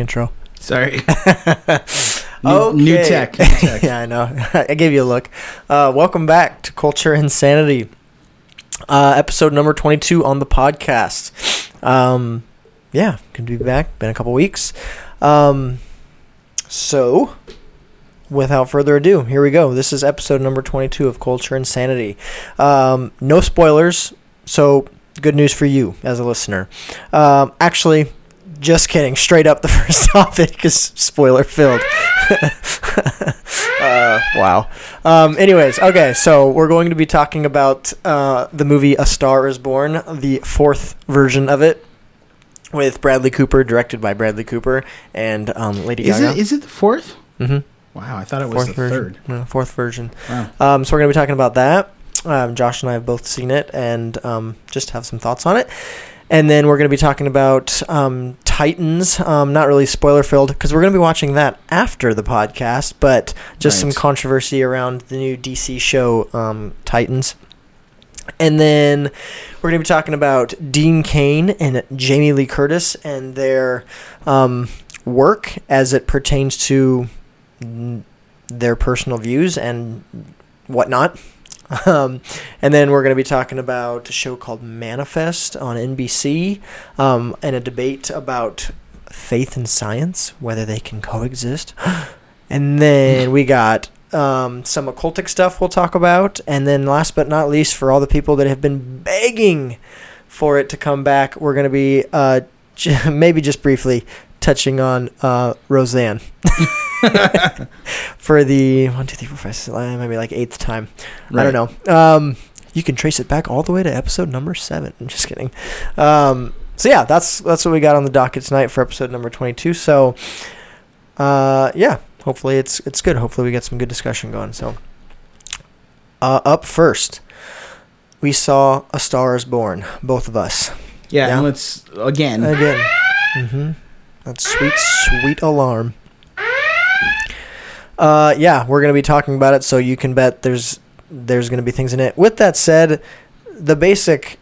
Intro. Sorry. New, new tech. New tech. yeah, I know. I gave you a look. Uh, welcome back to Culture Insanity, uh, episode number 22 on the podcast. Um, yeah, good to be back. Been a couple weeks. Um, so, without further ado, here we go. This is episode number 22 of Culture Insanity. Um, no spoilers, so good news for you as a listener. Um, actually, just kidding. Straight up the first topic is spoiler filled. uh, wow. Um, anyways, okay, so we're going to be talking about uh, the movie A Star Is Born, the fourth version of it, with Bradley Cooper, directed by Bradley Cooper and um, Lady Is Gaga. it is it the fourth? mm-hmm. Wow, I thought it was Fourth the version. third. No, fourth version. Wow. Um, so we're going to be talking about that. Um, Josh and I have both seen it and um, just have some thoughts on it. And then we're going to be talking about um, Titans. Um, not really spoiler filled because we're going to be watching that after the podcast, but just some controversy around the new DC show um, Titans. And then we're going to be talking about Dean Cain and Jamie Lee Curtis and their um, work as it pertains to their personal views and whatnot. Um, and then we're going to be talking about a show called Manifest on NBC um, and a debate about faith and science, whether they can coexist. and then we got um, some occultic stuff we'll talk about. And then last but not least, for all the people that have been begging for it to come back, we're going to be uh, j- maybe just briefly touching on uh, Roseanne. for the one, two, three, four, five, six, uh, maybe like eighth time. I don't know. Um, you can trace it back all the way to episode number seven. I'm just kidding. Um, so yeah, that's that's what we got on the docket tonight for episode number 22. So, uh, yeah, hopefully it's it's good. Hopefully we get some good discussion going. So, uh, up first, we saw A Star Is Born. Both of us Yeah, Yeah. and let's again. again. mm-hmm. That sweet, sweet alarm. Uh, yeah, we're gonna be talking about it, so you can bet there's there's gonna be things in it. With that said, the basic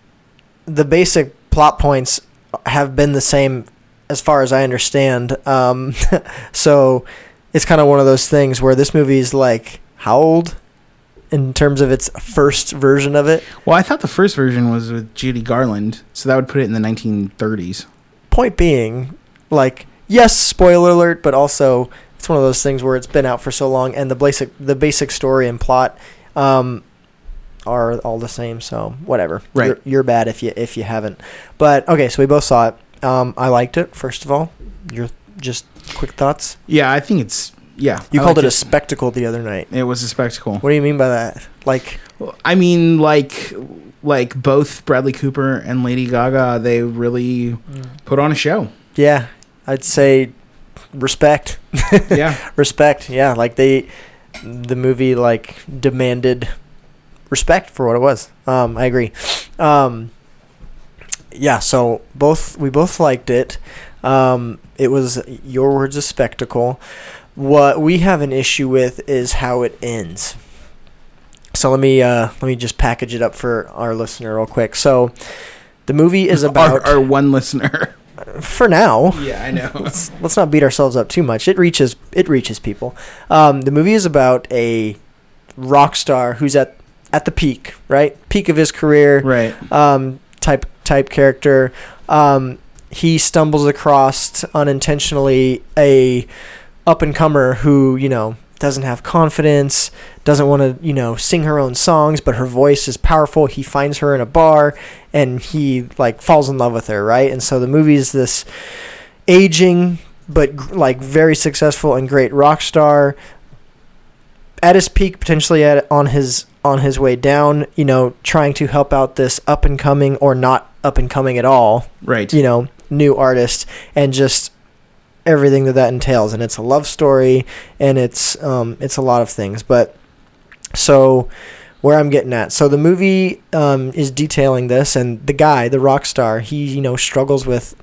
the basic plot points have been the same as far as I understand. Um, so it's kind of one of those things where this movie is like how old in terms of its first version of it. Well, I thought the first version was with Judy Garland, so that would put it in the 1930s. point being, like, yes, spoiler alert, but also it's one of those things where it's been out for so long, and the basic the basic story and plot um, are all the same. So whatever, Right. You're, you're bad if you if you haven't. But okay, so we both saw it. Um, I liked it. First of all, your just quick thoughts. Yeah, I think it's yeah. You I called liked it a spectacle the other night. It was a spectacle. What do you mean by that? Like, I mean, like like both Bradley Cooper and Lady Gaga, they really put on a show. yeah, I'd say respect. yeah, respect yeah like they the movie like demanded respect for what it was. Um i agree. Um yeah so both we both liked it. Um it was your words a spectacle. What we have an issue with is how it ends. So let me uh let me just package it up for our listener real quick. So the movie is about our, our one listener. For now yeah, I know. let's, let's not beat ourselves up too much. It reaches it reaches people. Um, the movie is about a rock star who's at at the peak, right? Peak of his career. right. Um, type type character. Um, he stumbles across unintentionally a up and comer who you know doesn't have confidence, doesn't want to, you know, sing her own songs, but her voice is powerful. He finds her in a bar and he like falls in love with her, right? And so the movie is this aging but like very successful and great rock star at his peak, potentially at on his on his way down. You know, trying to help out this up and coming or not up and coming at all. Right. You know, new artist, and just everything that that entails. And it's a love story, and it's um, it's a lot of things. But so where I'm getting at. So the movie um, is detailing this, and the guy, the rock star, he you know struggles with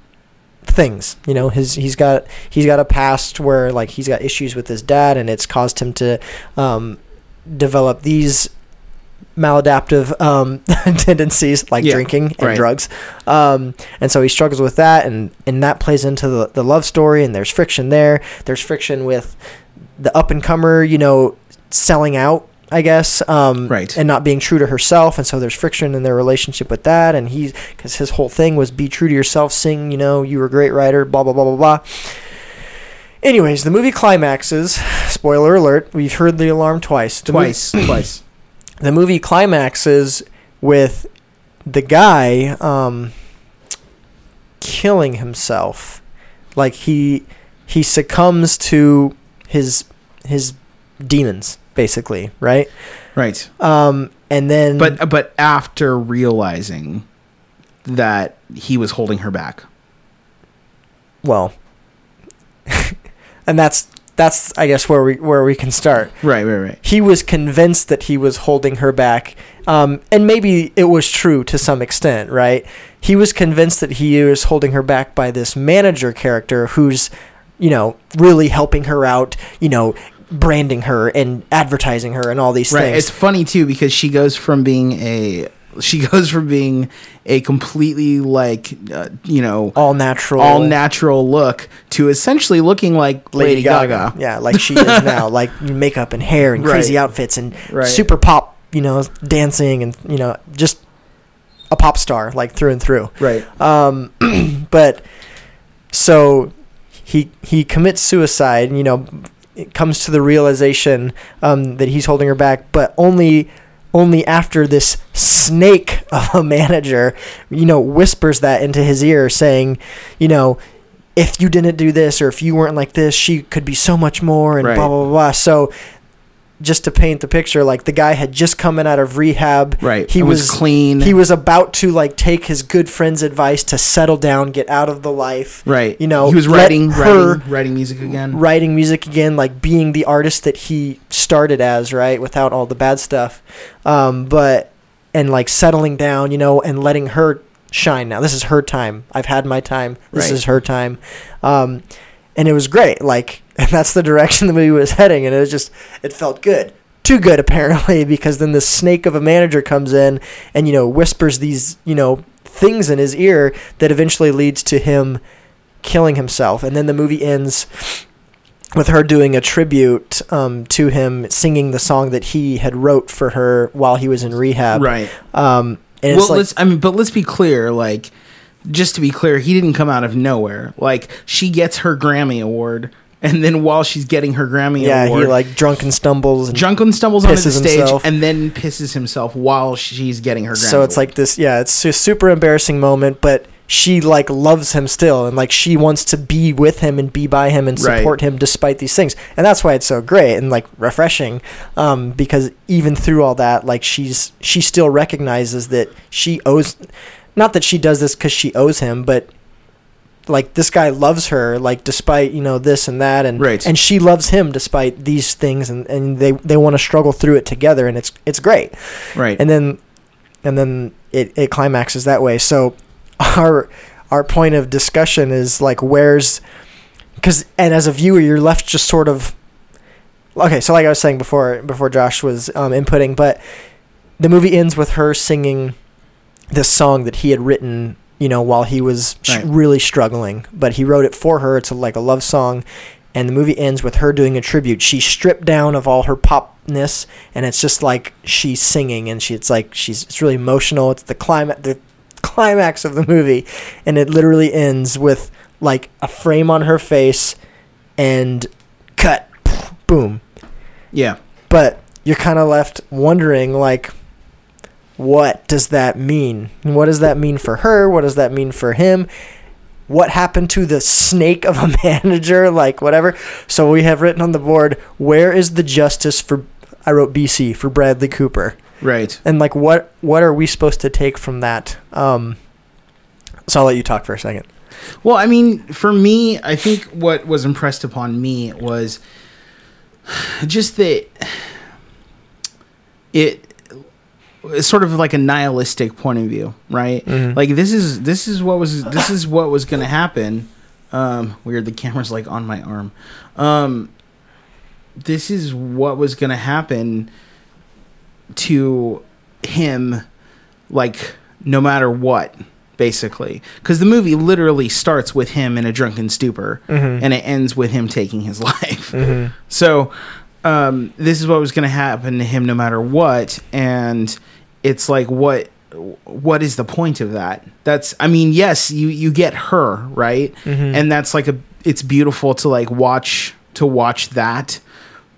things. You know, his he's got he's got a past where like he's got issues with his dad, and it's caused him to um, develop these maladaptive um, tendencies like Yeah, drinking and right. drugs. Um, and so he struggles with that, and and that plays into the the love story, and there's friction there. There's friction with the up and comer, you know, selling out. I guess, um, Right. and not being true to herself, and so there's friction in their relationship with that. And he's because his whole thing was be true to yourself, sing, you know, you were a great writer, blah blah blah blah blah. Anyways, the movie climaxes. Spoiler alert: We've heard the alarm twice. The movie- Twice. twice. the movie climaxes with the guy um, killing himself. Like he he succumbs to his his demons, basically, right? Right. Um, and then But but after realizing that he was holding her back. well, and that's that's I guess where we where we can start. Right, right, right. he was convinced that he was holding her back. Um, and maybe it was true to some extent, right? He was convinced that he was holding her back by this manager character who's, you know, really helping her out, you know, branding her and advertising her and all these Right. things. It's funny too because she goes from being a she goes from being a completely like uh, you know all natural. all natural look to essentially looking like Lady, Gaga. Yeah, like she is now, like makeup and hair and crazy Right. outfits and Right. super pop, you know, dancing and, you know, just a pop star, like through and through. Right. Um, but so he he commits suicide. You know, comes to the realization um, that he's holding her back, but only only after this snake of a manager, you know, whispers that into his ear, saying, you know. If you didn't do this, or if you weren't like this, she could be so much more, and Right. blah blah blah. blah. So, just to paint the picture, like the guy had just come in out of rehab. Right. He was was clean. He was about to like take his good friend's advice to settle down, get out of the life. right. You know, he was writing her writing writing music again. writing music again, like being the artist that he started as, right, without all the bad stuff. Um, but and like settling down, you know, and letting her shine. Now this is her time. I've had my time. This Right. is her time. Um, and it was great. Like, and that's the direction the movie was heading, and it was just it felt good. Too good apparently, because then the snake of a manager comes in and you know whispers these you know things in his ear that eventually leads to him killing himself, and then the movie ends with her doing a tribute um, to him, singing the song that he had wrote for her while he was in rehab. Right. Um, and well, it's like, let's. I mean, but let's be clear. Like, just to be clear, he didn't come out of nowhere. Like, she gets her Grammy award, and then while she's getting her Grammy yeah, award, he like drunken stumbles. And Junkin stumbles onto the stage himself. and then pisses himself while she's getting her Grammy. so it's award. like this. Yeah, it's a super embarrassing moment, but she like loves him still, and like she wants to be with him and be by him and Right. support him despite these things, and that's why it's so great and like refreshing, um, because even through all that, like she's she still recognizes that she owes, not that she does this because she owes him, but like this guy loves her like despite you know this and that and Right. and she loves him despite these things and, and they they want to struggle through it together and it's it's great right. and then and then it, it climaxes that way so our our point of discussion is like where's because and as a viewer you're left just sort of okay so like i was saying before before josh was um, inputting but the movie ends with her singing this song that he had written you know while he was Right. really struggling. But he wrote it for her. It's a, like a love song. And the movie ends with her doing a tribute. She's stripped down of all her popness and it's just like she's singing and she it's like she's it's really emotional. It's the climax the climax of the movie. And it literally ends with like a frame on her face and cut. Boom. Yeah. but you're kind of left wondering like what does that mean what does that mean for her what does that mean for him what happened to the snake of a manager like whatever so we have written on the board where is the justice for I wrote BC for Bradley Cooper. Right. And like what what are we supposed to take from that? Um so I'll let you talk for a second. Well, I mean, for me, I think what was impressed upon me was just that it sort of like a nihilistic point of view, right? Mhm. Like this is this is what was this is what was going to happen. Um, weird, the camera's like on my arm. Um, this is what was going to happen to him, like no matter what, basically, because the movie literally starts with him in a drunken stupor, Mhm. and it ends with him taking his life. Mhm. So, um, this is what was going to happen to him no matter what, and it's like what what is the point of that? That's I mean, yes, you you get her right, Mhm. and that's like a it's beautiful to like watch to watch that,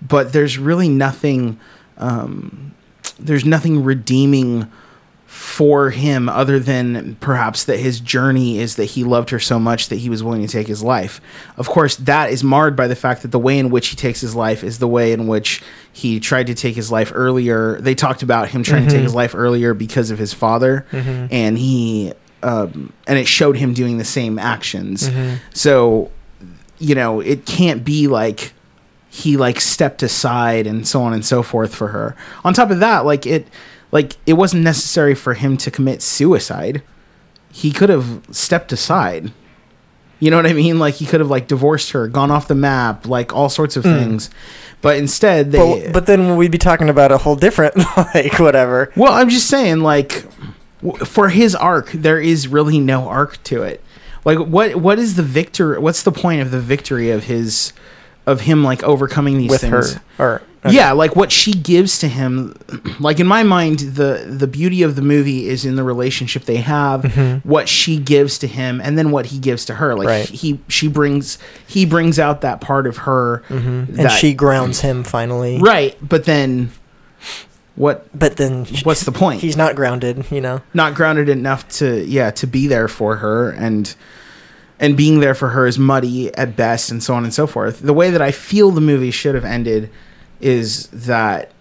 but there's really nothing. Um, there's nothing redeeming for him other than perhaps that his journey is that he loved her so much that he was willing to take his life. Of course, that is marred by the fact that the way in which he takes his life is the way in which he tried to take his life earlier. They talked about him trying to take his mm-hmm. life earlier because of his father, mm-hmm. and he um, and it showed him doing the same actions. Mm-hmm. So, you know, it can't be like he like stepped aside and so on and so forth for her. On top of that, like it like it wasn't necessary for him to commit suicide. He could have stepped aside. You know what I mean? Like he could have like divorced her, gone off the map, like all sorts of hmm. things. But instead they But, but then we'd be talking about a whole different like whatever. Well, I'm just saying, like, for his arc, there is really no arc to it. Like, what what is the victor? What's the point of the victory of his, of him like overcoming these with her things? Or Yeah, like what she gives to him. Like in my mind, the the beauty of the movie is in the relationship they have, mm-hmm. what she gives to him, and then what he gives to her. Like Right. he she brings he brings out that part of her, mm-hmm. and that- she grounds him finally. right. But then, what But then what's the point? he's not grounded, you know. not grounded enough to yeah to be there for her and and being there for her is muddy at best and so on and so forth the way that i feel the movie should have ended is that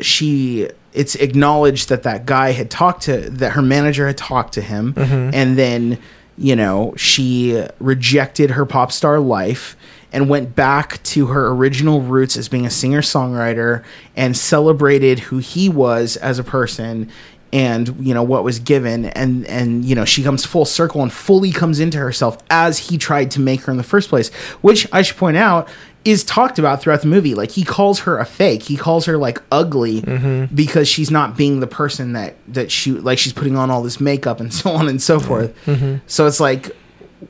she it's acknowledged that that guy had talked to that her manager had talked to him. Mm-hmm. And then you know she rejected her pop star life and went back to her original roots as being a singer songwriter and celebrated who he was as a person and you know what was given. And and you know she comes full circle and fully comes into herself as he tried to make her in the first place which i should point out is talked about throughout the movie. Like he calls her a fake. He calls her like ugly mm-hmm. because she's not being the person that that she like she's putting on all this makeup and so on and so forth. Mm-hmm. So it's like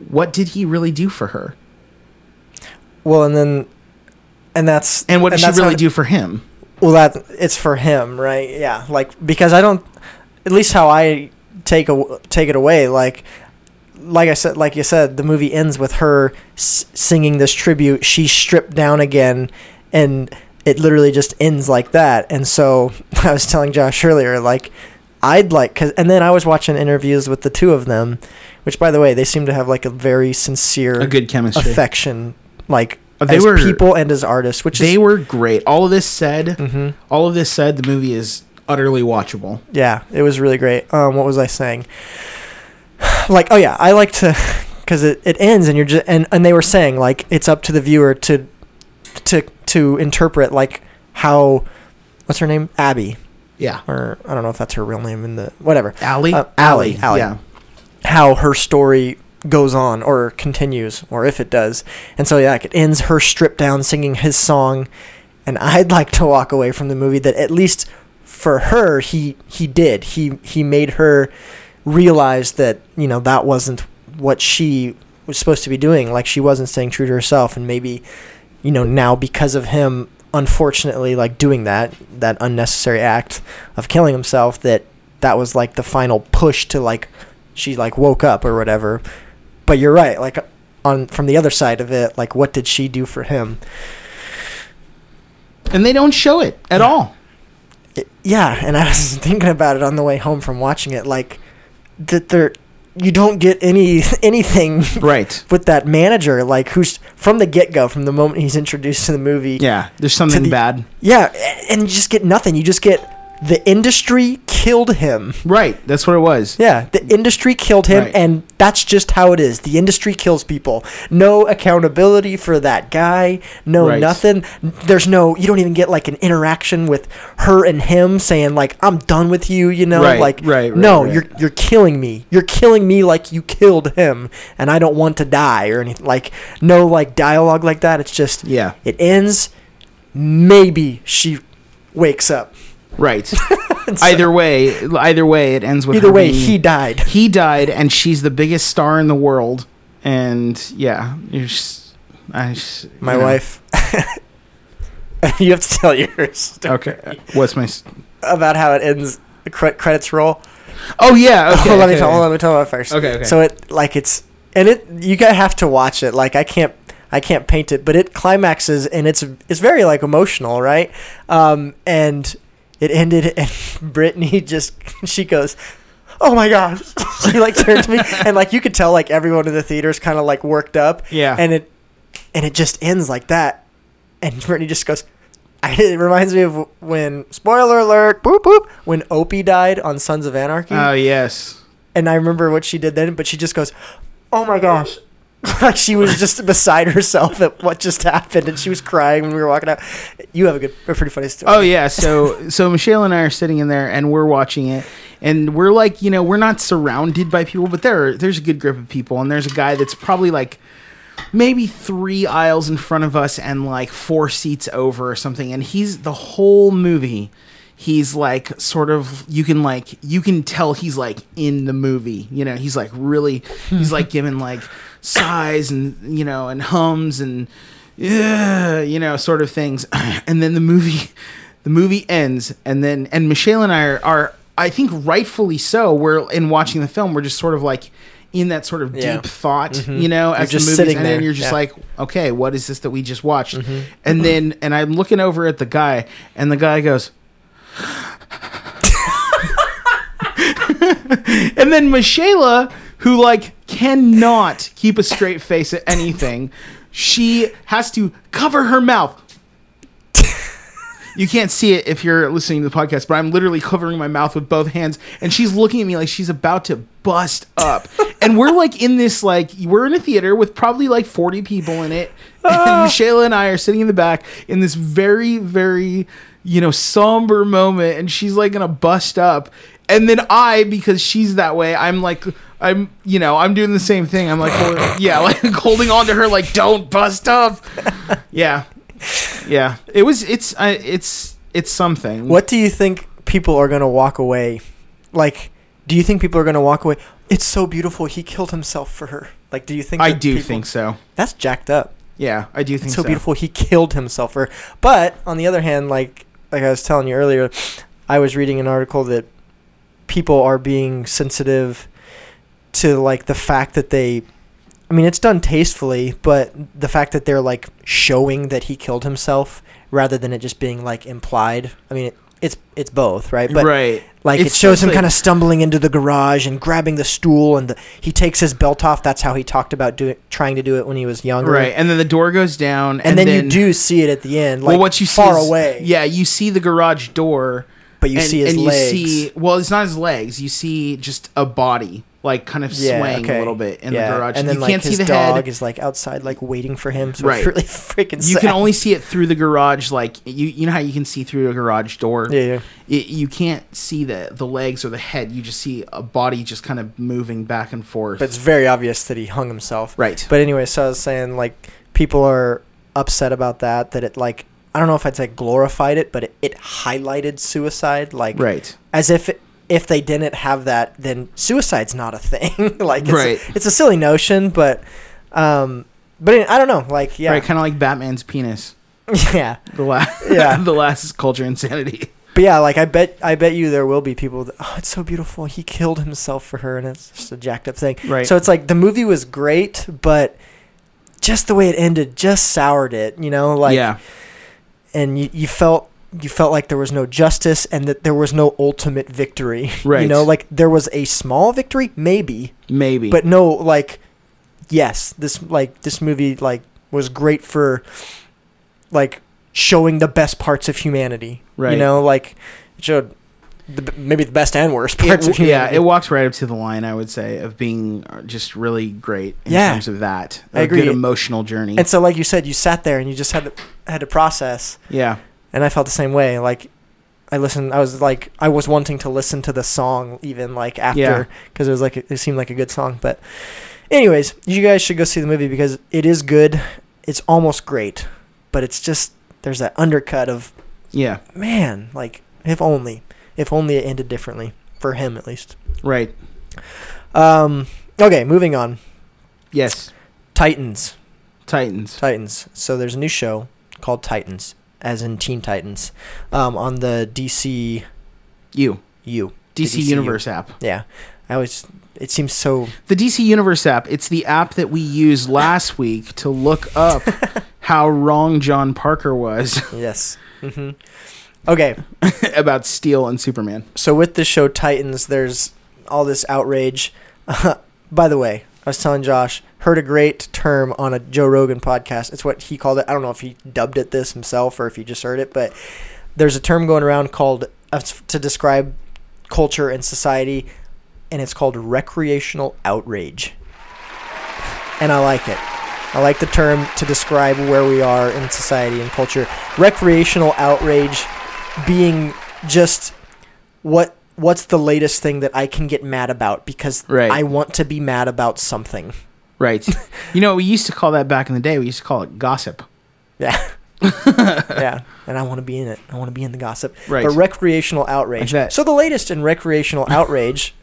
what did he really do for her? Well, and then and that's and what did she really how- do for him? Well, that it's for him, right? Yeah, like because I don't, at least how I take a, take it away. Like, like I said, like you said, the movie ends with her s- singing this tribute. She's stripped down again, and it literally just ends like that. And so I was telling Josh earlier, like I'd like, cause, and then I was watching interviews with the two of them, which by the way, they seem to have like a very sincere a good chemistry affection, like Uh, they as were- people and as artists. Which they is, were great all of this said Mhm. all of this said the movie is utterly watchable Yeah, it was really great. Um, what was I saying? Like, oh yeah, I like to, because it, it ends and you're just and, and they were saying like it's up to the viewer to, to to interpret like how, what's her name? Abby yeah or I don't know if that's her real name in the whatever. Allie? Uh, Allie, Allie. Yeah. How her story goes on or continues or if it does. And so yeah, like, it ends her stripped down singing his song, and I'd like to walk away from the movie that at least for her he he did he he made her realize that you know that wasn't what she was supposed to be doing. Like she wasn't staying true to herself and maybe you know now because of him unfortunately like doing that that unnecessary act of killing himself that that was like the final push to like she like woke up or whatever. But you're right like on from the other side of it like what did she do for him? And they don't show it at all. it- yeah and i was thinking about it on the way home from watching it like that there you don't get any anything right. with that manager, like who's from the get go, from the moment he's introduced to the movie. Yeah, there's something the- bad. Yeah, and you just get nothing. You just get the industry killed him. Right, that's what it was. Yeah, the industry killed him, Right. and that's just how it is. The industry kills people. No accountability for that guy. No Right. nothing. There's no. You don't even get like an interaction with her and him saying like, "I'm done with you." You know, Right, like, right, right, no, you're you're killing me. You're killing me like you killed him, and I don't want to die or anything. Like no like dialogue like that. It's just Yeah, it ends. Maybe she wakes up. Right. either way, either way, it ends with Either her way, being- he died. he died, and she's the biggest star in the world. And yeah, you're just, I just, My you know. wife. you have to tell yours Okay, what's my? s- about how it ends. The cre- credits roll. Oh yeah. Okay. hold on, let me tell. okay. Let me tell it first. Okay, okay. So it like it's and it you gotta have to watch it. Like I can't I can't paint it, but it climaxes and it's it's very like emotional, right? Um, and it ended and Brittany just she goes. Oh my gosh! she like turned to me and like you could tell like everyone in the theater is kind of like worked up. Yeah. and it and it just ends like that and brittany just goes I, it reminds me of when spoiler alert boop boop when opie died on sons of anarchy Oh yes. and i remember what she did then but she just goes oh my gosh like she was just beside herself at what just happened and she was crying when we were walking out. You have a good a pretty funny story. Oh yeah, so so Michelle and I are sitting in there and we're watching it and we're like, you know, we're not surrounded by people, but there are, there's a good group of people and there's a guy that's probably like maybe 3 aisles in front of us and like 4 seats over or something and he's the whole movie he's like sort of you can like you can tell he's like in the movie you know he's like really he's like giving like sighs and you know and hums and yeah you know sort of things. And then the movie the movie ends. And then and michelle and i are, are i think rightfully so we're in watching the film we're just sort of like in that sort of Yeah. deep thought mm-hmm. you know as just the movie's sitting ending, there, you're just yeah. like okay what is this that we just watched? Mm-hmm. And then and i'm looking over at the guy and the guy goes and then Michaela, who like cannot keep a straight face at anything, she has to cover her mouth. You can't see it if you're listening to the podcast, but I'm literally covering my mouth with both hands, and she's looking at me like she's about to bust up. and we're like in this like we're in a theater with probably like 40 people in it, and ah. Shayla and I are sitting in the back in this very very you know somber moment, and she's like gonna bust up, and then I because she's that way, I'm like. I'm, you know, I'm doing the same thing. I'm like, holding, yeah, like holding on to her, like, don't bust up. Yeah, yeah. It was. It's. Uh, it's. It's something. what do you think people are going to walk away like do you think people are going to walk away it's so beautiful he killed himself for her like do you think I do people- think so. that's jacked up Yeah, I do think it's so. so, beautiful he killed himself for but on the other hand like like i was telling you earlier i was reading an article that people are being sensitive to like the fact that they i mean it's done tastefully but the fact that they're like showing that he killed himself rather than it just being like implied i mean it, it's it's both right but right. like It's it shows him like- kind of stumbling into the garage and grabbing the stool and the, he takes his belt off that's how he talked about doing trying to do it when he was younger Right, and then the door goes down, and, then, you do see it at the end, like well, what you far see is- away. Yeah, you see the garage door, but you and, see his and legs. you see. Well, it's not his legs. You see just a body, like kind of yeah, swaying okay. a little bit in Yeah, the garage. and then you like can't his see the dog head. is like outside, like waiting for him. So Right. it's really freaking. You sad. can only see it through the garage, like you. You know how you can see through a garage door. yeah, yeah. it, you can't see the the legs or the head. You just see a body just kind of moving back and forth. But it's very obvious that he hung himself. right. But anyway, so I was saying like people are upset about that. That it like I don't know if I'd say glorified it, but it, it highlighted suicide. Like right. as if if they didn't have that, then suicide's not a thing. like, it's, Right. A, it's a silly notion, but, um, but I don't know. Like, yeah, Right. Kind of like Batman's penis. yeah, The last. Yeah. the last is culture insanity. but yeah, like I bet, I bet you there will be people. That, oh, it's so beautiful. He killed himself for her, and it's just a jacked up thing. Right. So it's like the movie was great, but just the way it ended just soured it. You know, like, yeah. and you, you felt you felt like there was no justice and that there was no ultimate victory. Right. You know, like there was a small victory, maybe, maybe. but no, like, yes, this like this movie like was great for like showing the best parts of humanity. Right. You know, like it showed the, maybe the best and worst It parts of w- yeah, it walks right up to the line. I would say of being uh, just really great in Yeah. terms of that. I A agree. Good emotional journey. and so, like you said, you sat there and you just had to had to process. yeah, and I felt the same way. Like I listened, I was like, I was wanting to listen to the song even like after because it was like it seemed like a good song. But anyways, you guys should go see the movie because it is good. It's almost great, but it's just there's that undercut of yeah, man, like if only, if only it ended differently for him at least. right. Um, okay, moving on. Yes, Titans, Titans. Titans. So there's a new show called Titans, as in Teen Titans, um, on the DC You U. DC DCU. Universe app. Yeah, I always. It seems so. The DC Universe app. It's the app that we used last week to look up how wrong John Parker was Yes. hmm Okay, about Steel and Superman. so with the show Titans, there's all this outrage. by the way, I was telling Josh, heard a great term on a Joe Rogan podcast. It's what he called it. I don't know if he dubbed it this himself or if he just heard it, but there's a term going around called uh, to describe culture and society, and it's called recreational outrage. And I like it. I like the term to describe where we are in society and culture. Recreational outrage being just what what's the latest thing that I can get mad about because Right. I want to be mad about something. Right. you know, we used to call that back in the day. We used to call it gossip. Yeah. yeah. And I want to be in it. I want to be in the gossip. Right. But recreational outrage. Like. So the latest in recreational outrage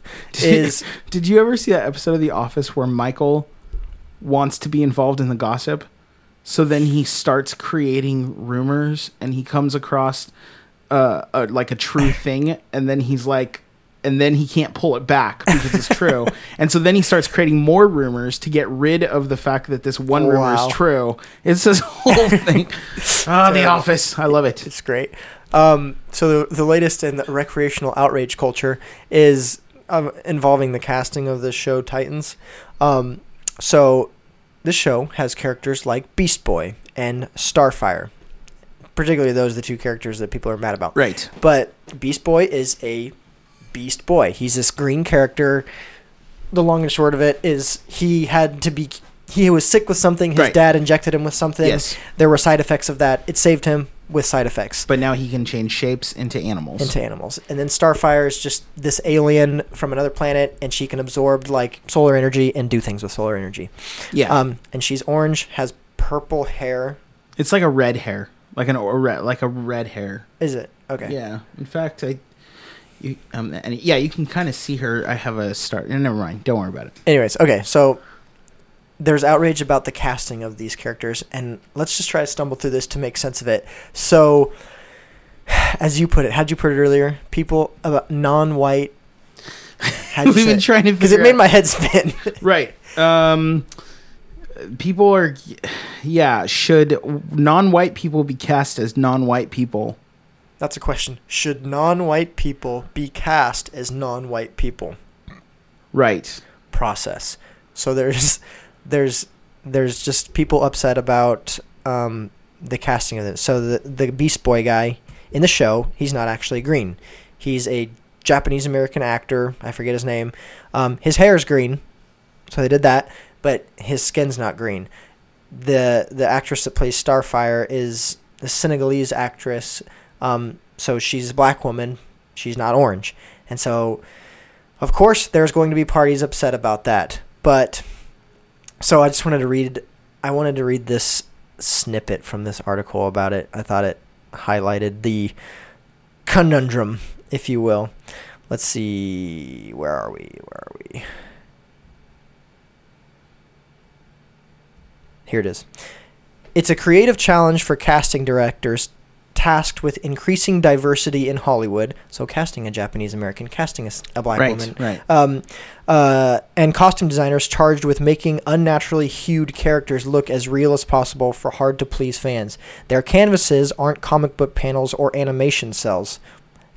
is Did you ever see that episode of The Office where Michael wants to be involved in the gossip? So then he starts creating rumors and he comes across uh, a, like a true thing and then he's like and then he can't pull it back because it's true. and so then he starts creating more rumors to get rid of the fact that this one rumor Wow. is true. It's this whole thing. Ah, The Office. I love it. It's great. Um, so the, the latest in the recreational outrage culture is um, involving the casting of the show Titans. Um, so this show has characters like Beast Boy and Starfire. Particularly those are the two characters that people are mad about. Right. But Beast Boy is a Beast Boy. He's this green character. The long and short of it is he had to be he was sick with something. His Right. dad injected him with something. Yes. There were side effects of that. It saved him with side effects But now he can change shapes into animals. into animals. And then Starfire is just this alien from another planet and she can absorb like solar energy and do things with solar energy. yeah. Um and she's orange, has purple hair. It's like a red hair, like an or red, like a red hair. Is it? Okay. Yeah. In fact, I, you, um, and yeah, you can kind of see her. I have a start. Never mind. Don't worry about it. Anyways, okay, so there's outrage about the casting of these characters, and let's just try to stumble through this to make sense of it. So, as you put it, how'd you put it earlier? People about non-white. We've been trying to because it made out- my head spin. Right. Um, people are, yeah. Should non-white people be cast as non-white people? That's a question. Should non-white people be cast as non-white people? Right. process. So there's there's there's just people upset about um, the casting of it. So the the Beast Boy guy in the show, he's not actually green. He's a Japanese American actor. I forget his name. Um, his hair is green, so they did that, but his skin's not green. the The actress that plays Starfire is the Senegalese actress. Um, so she's a black woman. She's not orange, and so of course, there's going to be parties upset about that. But so I just wanted to read I wanted to read this snippet from this article about it. I thought it highlighted the conundrum, if you will. Let's see, where are we? Where are we? Here it is. It's a creative challenge for casting directors tasked with increasing diversity in Hollywood, so casting a Japanese American, casting a black Right, woman, right. um, uh, and costume designers charged with making unnaturally hued characters look as real as possible for hard to please fans. Their canvases aren't comic book panels or animation cels.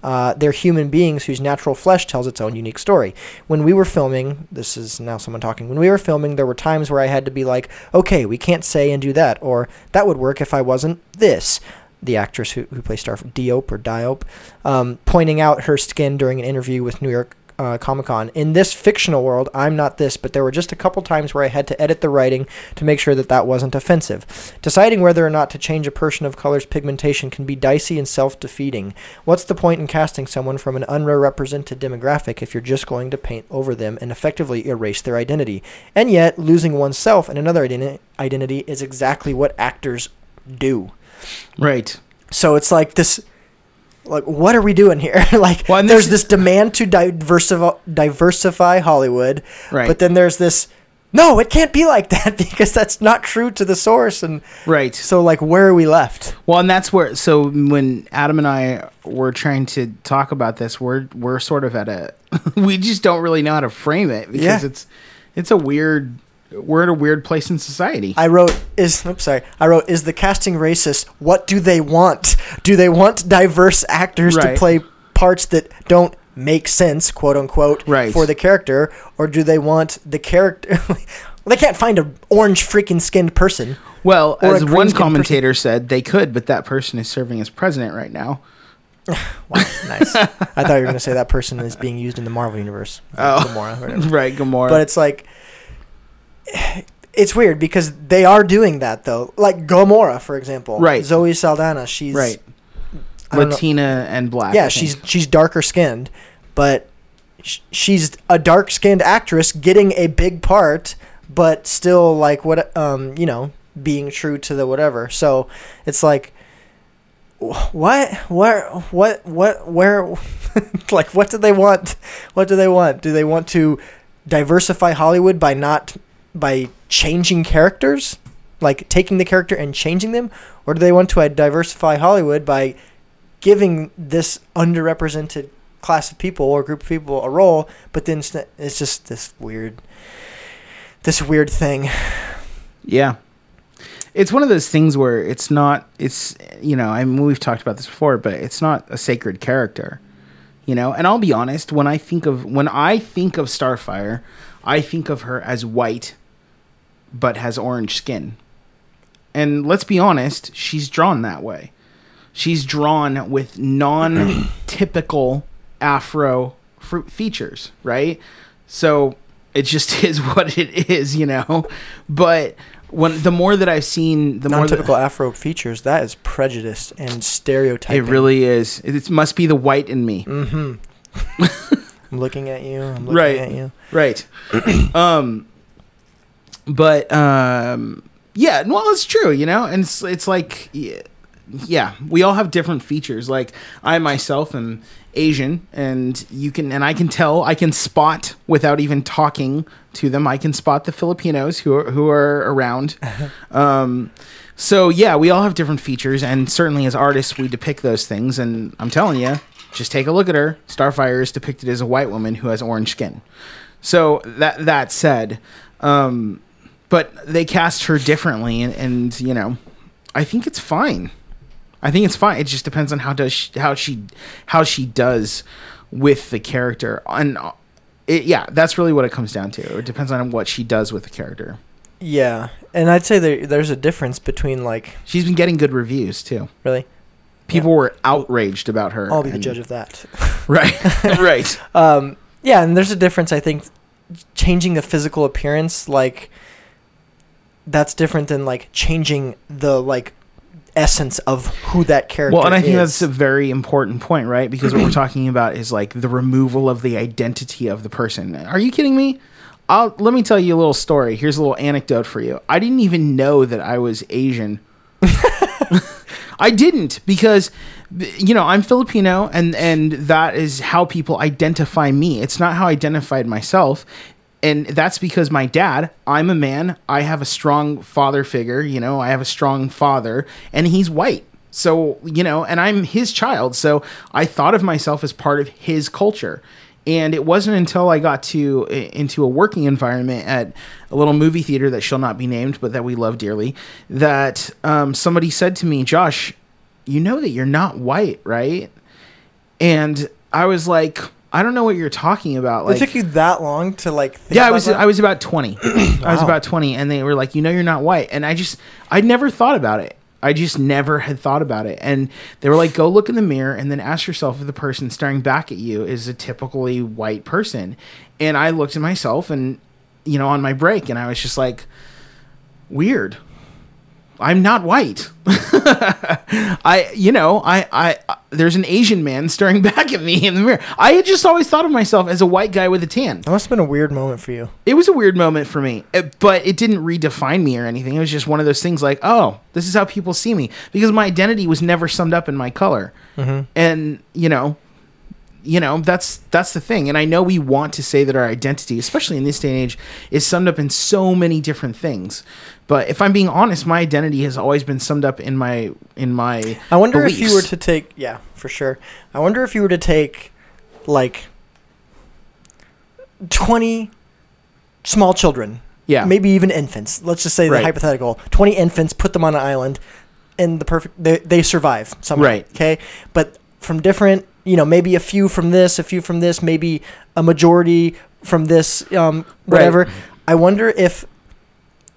Uh, they're human beings whose natural flesh tells its own unique story. When we were filming, this is now someone talking. When we were filming, there were times where I had to be like, "Okay, we can't say and do that," or "That would work if I wasn't this." The actress who, who plays Star Diop or Diop, um, pointing out her skin during an interview with New York uh, Comic Con. In this fictional world, I'm not this, but there were just a couple times where I had to edit the writing to make sure that that wasn't offensive. Deciding whether or not to change a person of color's pigmentation can be dicey and self defeating. What's the point in casting someone from an unrepresented demographic if you're just going to paint over them and effectively erase their identity? And yet, losing oneself and another identi- identity is exactly what actors do. Right. So it's like this like what are we doing here? like Well, there's this- this demand to diversify diversify Hollywood, Right. but then there's this no, it can't be like that because that's not true to the source and Right. so like where are we left? Well, and that's where. So when Adam and I were trying to talk about this, we're we're sort of at a. we just don't really know how to frame it because Yeah. it's it's a weird. We're at a weird place in society. I wrote is oops sorry. I wrote is the casting racist? What do they want? Do they want diverse actors Right. to play parts that don't make sense, quote unquote, Right. for the character, or do they want the character? they can't find an orange freaking skinned person. well, as one commentator said, they could, but that person is serving as president right now. Wow, nice. I thought you were going to say that person is being used in the Marvel universe. Oh. Gamora, right, Gamora. But it's like, it's weird because they are doing that though. Like Gamora, for example. Right. Zoe Saldana. She's right, don't know- Latina and black. Yeah, she's she's darker skinned, but sh- she's a dark skinned actress getting a big part, but still like what um you know being true to the whatever. So it's like. wh- What? Where? What? What? Where? like, what do they want? What do they want? Do they want to diversify Hollywood by not by changing characters, like taking the character and changing them, or do they want to uh, diversify Hollywood by giving this underrepresented class of people or group of people a role, but then it's, it's just this weird, this weird thing. Yeah. It's one of those things where it's not it's you know, I mean we've talked about this before, but it's not a sacred character. You know, and I'll be honest, when I think of when I think of Starfire, I think of her as white but has orange skin. And let's be honest, she's drawn that way. She's drawn with non-typical afro fruit features, right? So it just is what it is, you know. But when the more that I've seen, the more that, Non-typical Afro features that is prejudice and stereotyping. it really is. It, it must be the white in me, Mm-hmm. I'm looking at you. I'm looking Right. at you. right? um, but um, yeah, well, it's true, you know, and it's it's like yeah, we all have different features. Like I myself am Asian, and you can and I can tell, I can spot without even talking to them. I can spot the Filipinos who are, who are around. um, so yeah, we all have different features, and certainly as artists, we depict those things. And I'm telling you, just take a look at her. Starfire is depicted as a white woman who has orange skin. So that that said, um, but they cast her differently, and, and you know, I think it's fine. I think it's fine. It just depends on how does she, how she how she does with the character, and uh, it, yeah, that's really what it comes down to. It depends on what she does with the character. Yeah, and I'd say there, there's a difference between like She's been getting good reviews too. really. People were outraged about her. I'll be the judge of that. Right, right. Um, yeah, and there's a difference. I think changing the physical appearance, like that's different than like changing the like essence of who that character. Well, and I think is. that's a very important point, right? Because what we're talking about is like the removal of the identity of the person. Are you kidding me? I'll let me tell you a little story. Here's a little anecdote for you. I didn't even know that I was Asian. I didn't because you know, I'm Filipino and and that is how people identify me. It's not how I identified myself. And that's because my dad, I'm a man, I have a strong father figure, you know, I have a strong father and he's white. So, you know, and I'm his child. So I thought of myself as part of his culture. And it wasn't until I got to into a working environment at a little movie theater that shall not be named, but that we love dearly, that um, somebody said to me, Josh, you know that you're not white, right? And I was like, I don't know what you're talking about. Like, it took you that long to like. Think yeah, I was that? I was about twenty. I was about twenty, and they were like, "You know, you're not white," and I just I never thought about it. I just never had thought about it, and they were like, "Go look in the mirror and then ask yourself if the person staring back at you is a typically white person." And I looked at myself, and you know, on my break, and I was just like, "Weird." I'm not white. I, you know, I, I, I- there's an Asian man staring back at me in the mirror. I had just always thought of myself as a white guy with a tan That must have been a weird moment for you. it was a weird moment for me, uh, but it didn't redefine me or anything. It was just one of those things like, oh, this is how people see me because my identity was never summed up in my color, and you know, you know that's that's the thing. And I know we want to say that our identity, especially in this day and age, is summed up in so many different things. But if I'm being honest, my identity has always been summed up in my in my. I wonder if you were to take, yeah, for sure. I wonder if you were to take, like, twenty small children, Yeah. maybe even infants. Let's just say the hypothetical: twenty infants, put them on an island, and the perfect they, they survive somehow. Right. Okay, but from different, you know, maybe a few from this, a few from this, maybe a majority from this, um, whatever. I wonder if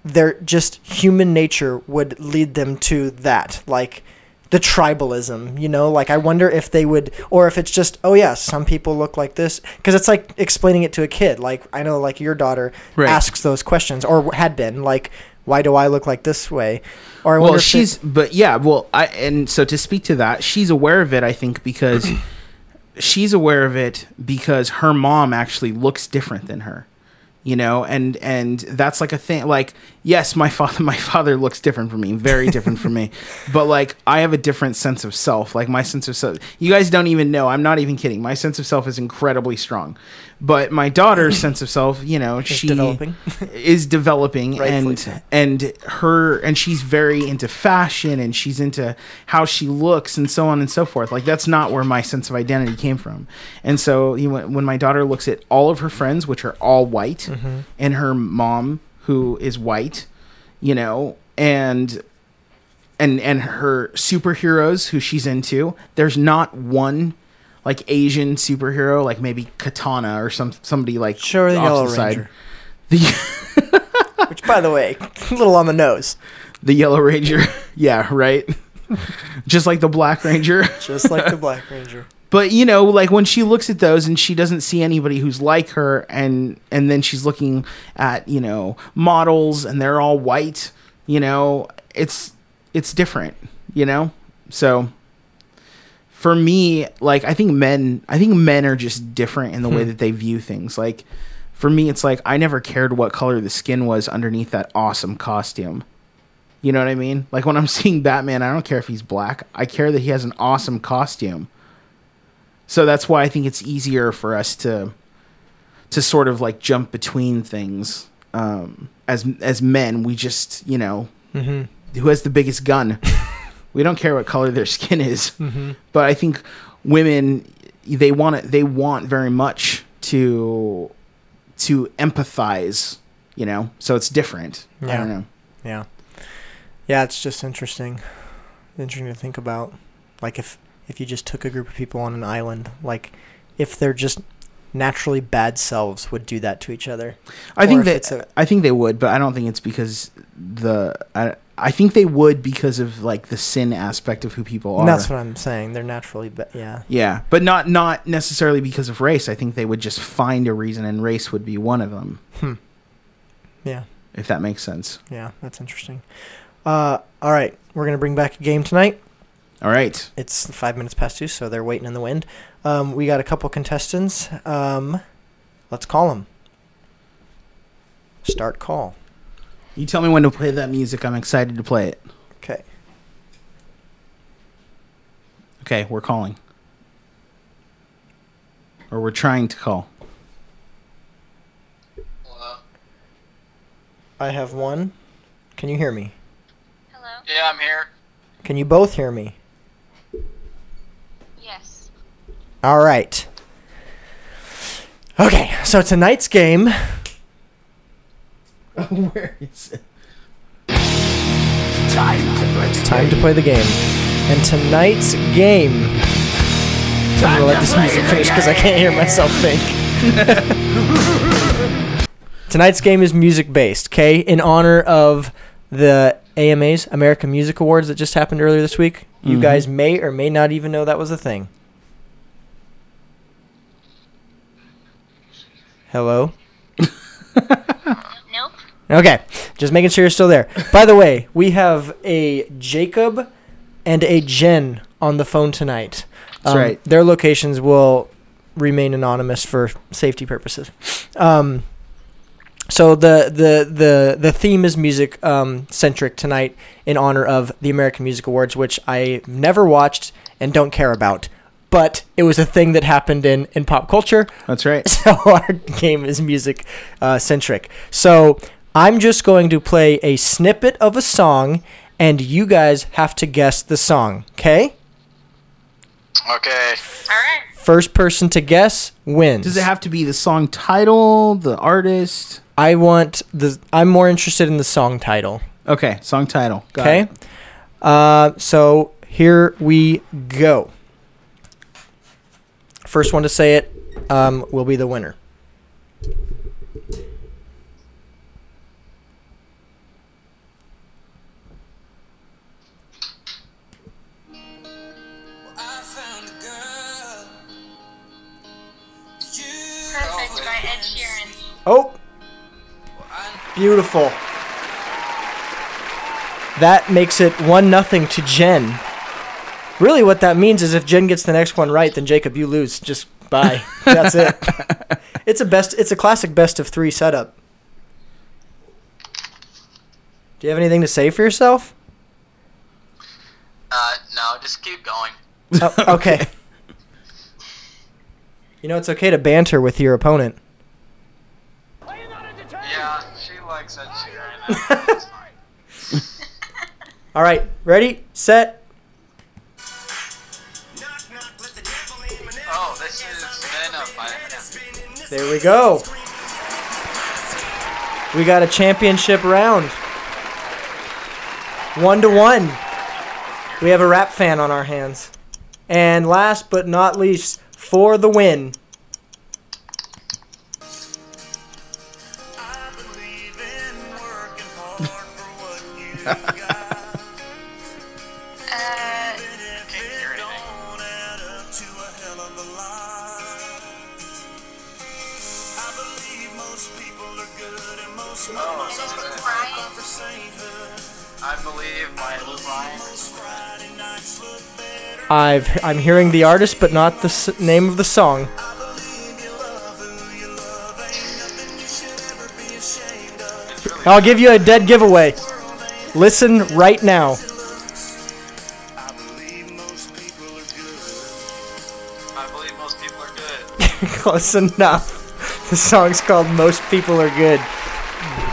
their just human nature would lead them to that like the tribalism you know? Like i wonder if they would or if it's just oh yeah some people look like this. Because it's like explaining it to a kid. Like i know like your daughter Right. asks those questions or had been like why do i look like this way? Or I wonder well she's but yeah well i and so to speak to that she's aware of it i think because she's aware of it because her mom actually looks different than her you know and and that's like a thing like yes my father my father looks different from me very different from me but like i have a different sense of self like my sense of self you guys don't even know i'm not even kidding my sense of self is incredibly strong but my daughter's sense of self you know she developing. is developing and so. and her and she's very into fashion and she's into how she looks and so on and so forth like that's not where my sense of identity came from and so you know, when my daughter looks at all of her friends which are all white Mm-hmm. and her mom who is white you know and and and her superheroes who she's into there's not one like asian superhero like maybe katana or some somebody like her the Yellow. Ranger. the which by the way a little on the nose The Yellow Ranger. yeah, right. Just like the Black Ranger. just like the black ranger But you know, like when she looks at those and she doesn't see anybody who's like her and and then she's looking at, you know, models and they're all white, you know, it's it's different, you know? So for me, like I think men I think men are just different in the way hmm. that they view things. Like for me it's like I never cared what color the skin was underneath that awesome costume. You know what I mean? Like when I'm seeing Batman, I don't care if he's black. I care that he has an awesome costume. So that's why I think it's easier for us to to sort of like jump between things. Um, as as men, we just you know mm-hmm. who has the biggest gun. we don't care what color their skin is. Mm-hmm. But I think women they want it. They want very much to to empathize. You know, so it's different. I Yeah. don't know. Yeah. Yeah, it's just interesting. Interesting to think about. Like if if you just took a group of people on an island, like if they're just naturally bad selves would do that to each other. I Or think that a- I think they would, but I don't think it's because the I, I think they would because of like the sin aspect of who people are. That's what I'm saying. They're naturally ba- yeah. yeah, but not not necessarily because of race. I think they would just find a reason, and race would be one of them. Hmm. Yeah. If that makes sense. Yeah, that's interesting. Uh all right, we're going to bring back a game tonight. All right. It's 5 minutes past 2, so they're waiting in the wind. Um we got a couple contestants. Um let's call them. Start call. You tell me when to play that music. I'm excited to play it. Okay. Okay, we're calling. Or we're trying to call. Hello. I have one. Can you hear me? Hello? Yeah, I'm here. Can you both hear me? Yes. All right. Okay, so tonight's game. Where is it? Time to play the game. And tonight's game. I'm gonna let this music finish because I can't hear myself think. tonight's game is music based, okay? In honor of the AMAs, American Music Awards, that just happened earlier this week. You Mhm. guys may or may not even know that was a thing. Hello? Nope. Okay, just making sure you're still there. By the way, we have a Jacob and a Jen on the phone tonight. That's Um, right. Their locations will remain anonymous for safety purposes. Um, so the, the the the theme is music um, centric tonight in honor of the American Music Awards, which I never watched and don't care about. But it was a thing that happened in, in pop culture, That's right. so our game is music uh, centric. So I'm just going to play a snippet of a song, and you guys have to guess the song. Okay? Okay. All right. First person to guess wins. Does it have to be the song title, the artist? I want the. I'm more interested in the song title. Okay, song title. Got Okay. Uh, so here we go. First one to say it um, will be the winner. Perfect by Ed Sheeran. Oh, beautiful. That makes it one nothing to Jen. Really, what that means is if Jen gets the next one right, then Jacob, you lose. Just bye. That's it. It's a best. It's a classic best of three setup. Do you have anything to say for yourself? Uh, no, just keep going. Oh, okay. You know, it's okay to banter with your opponent. Yeah, she likes Ed Sheeran. That's fine. All right, ready, set. There we go. We got a championship round. One to one. We have a rap fan on our hands. And last but not least, for the win. I've I'm hearing the artist, but not the s- name of the song. I'll give you a dead giveaway. Listen right now. I believe most people are good. Close enough. The song's called "Most People Are Good"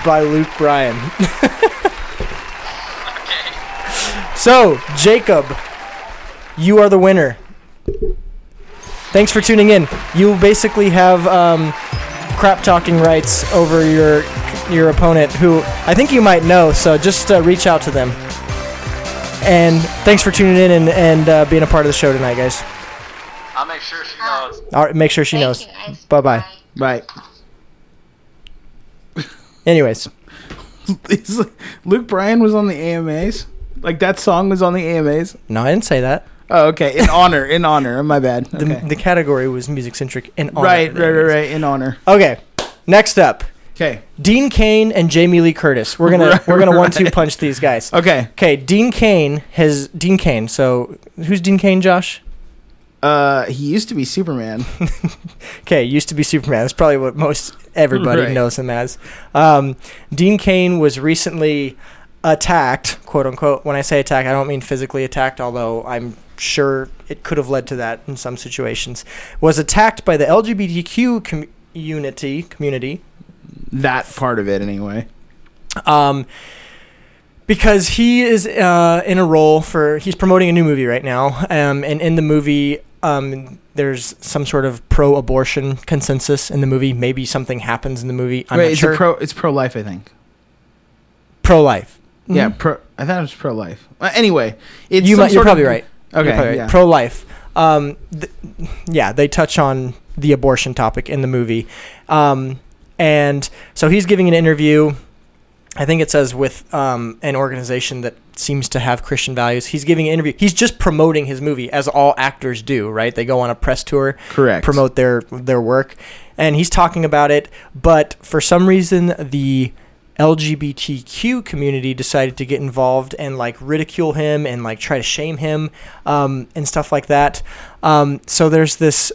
by Luke Bryan. Okay. So, Jacob, you are the winner. Thanks for tuning in. You basically have um, crap talking rights over your your opponent, who I think you might know. So just uh, reach out to them. And thanks for tuning in and, and uh, being a part of the show tonight, guys. I'll make sure she knows. All right, make sure she Thank knows. you guys. Bye bye. Right. Anyways, Luke Bryan was on the AMAs. Like that song was on the AMAs. no, I didn't say that. Oh, okay. In honor. In honor. My bad. The, Okay. the category was music centric and honor right, right, right, right. In honor. Okay, next up, Okay. Dean Cain and Jamie Lee Curtis. We're gonna Right, we're gonna one two punch these guys. Okay. Okay, Dean Cain has Dean Cain. So who's Dean Cain, Josh? Uh, he used to be Superman. Okay, used to be Superman. That's probably what most everybody Right. knows him as. Um, Dean Cain was recently attacked, quote unquote. When I say attack, I don't mean physically attacked, although I'm sure it could have led to that in some situations. Was attacked by the LGBTQ community community that part of it, anyway. um, because he is uh, in a role for he's promoting a new movie right now, um, and in the movie, um, there's some sort of pro-abortion consensus in the movie. Maybe something happens in the movie. I'm Wait, not it's sure. pro. It's pro life, I think. pro-life. Yeah, Mhm. pro. I thought it was pro life. Uh, anyway, it's you might, you're sort of- probably right. Okay, yeah. Pro-life. Um, th- yeah, they touch on the abortion topic in the movie, um, and so he's giving an interview. I think it says with um, an organization that seems to have Christian values. He's giving an interview. He's just promoting his movie, as all actors do, right? They go on a press tour, Correct. promote their their work, and he's talking about it. But for some reason, the LGBTQ community decided to get involved and like ridicule him and like try to shame him um, and stuff like that. Um, so there's this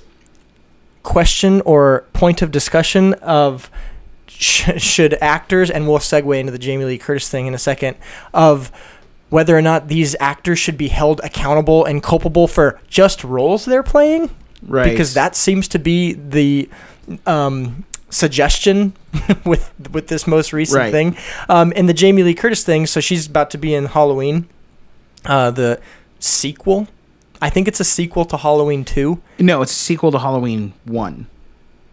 question or point of discussion of sh- should actors and we'll segue into the Jamie Lee Curtis thing in a second of whether or not these actors should be held accountable and culpable for just roles they're playing Right. because that seems to be the um, suggestion with with this most recent Right. thing. Um, and the Jamie Lee Curtis thing, so she's about to be in Halloween, uh, the sequel. I think it's a sequel to Halloween two. No, it's a sequel to Halloween one.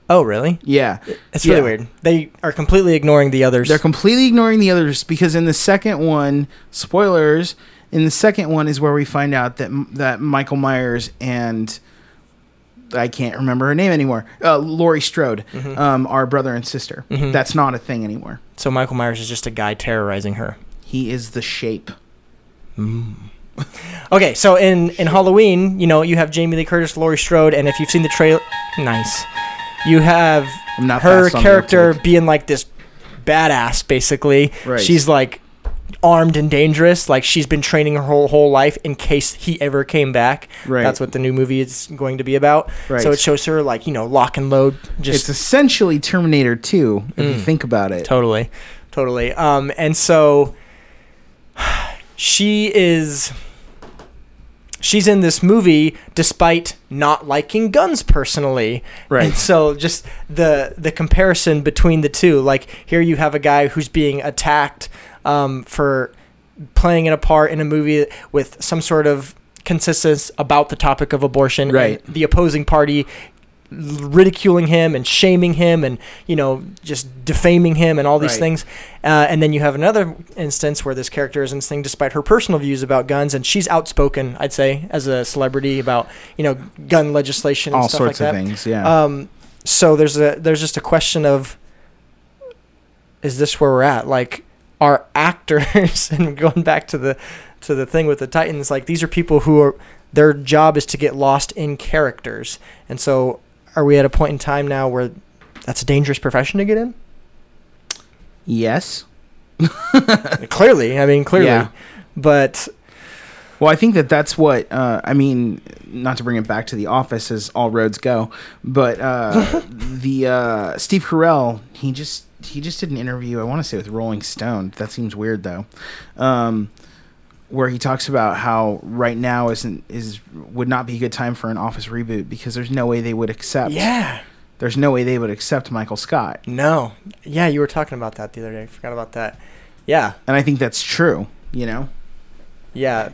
Oh, really? Yeah, It's really Yeah. weird. They are completely ignoring the others. they're completely ignoring the others because in the second one, spoilers. In the second one is where we find out that that Michael Myers and I can't remember her name anymore. Uh, Laurie Strode Mhm. um, are brother and sister. Mhm. That's not a thing anymore. so Michael Myers is just a guy terrorizing her. He is the shape. Okay, so in in Halloween, you know, you have Jamie Lee Curtis, Laurie Strode, and if you've seen the trailer, nice. You have her fast on the character being like this badass. Basically, Right. she's like armed and dangerous. Like she's been training her whole whole life in case he ever came back. Right. That's what the new movie is going to be about. Right. So it shows her like you know lock and load. Just it's essentially Terminator 2 if you Mm. think about it. Totally, totally. Um, and so she is. She's in this movie despite not liking guns personally. Right. And so just the the comparison between the two, like here you have a guy who's being attacked um, for playing in a part in a movie with some sort of consensus about the topic of abortion. and Right. the opposing party ridiculing him and shaming him and you know just defaming him and all these Right. things uh, and then you have another instance where this character is in this thing despite her personal views about guns and she's outspoken i'd say as a celebrity about you know gun legislation and All stuff sorts like of that things, yeah. um, so there's a there's just a question of is this where we're at like are actors and going back to the to the thing with the titans like these are people who are their job is to get lost in characters and so are we at a point in time now where that's a dangerous profession to get in yes. clearly i mean clearly Yeah. but Well, I think that that's what uh, I mean. Not to bring it back to the office, as all roads go, but uh, the uh, Steve Carell, he just he just did an interview. I want to say with Rolling Stone. That seems weird though, um, where he talks about how right now isn't is would not be a good time for an Office reboot because there's no way they would accept. yeah There's no way they would accept Michael Scott, no yeah you were talking about that the other day i forgot about that yeah and I think that's true. You know. Yeah.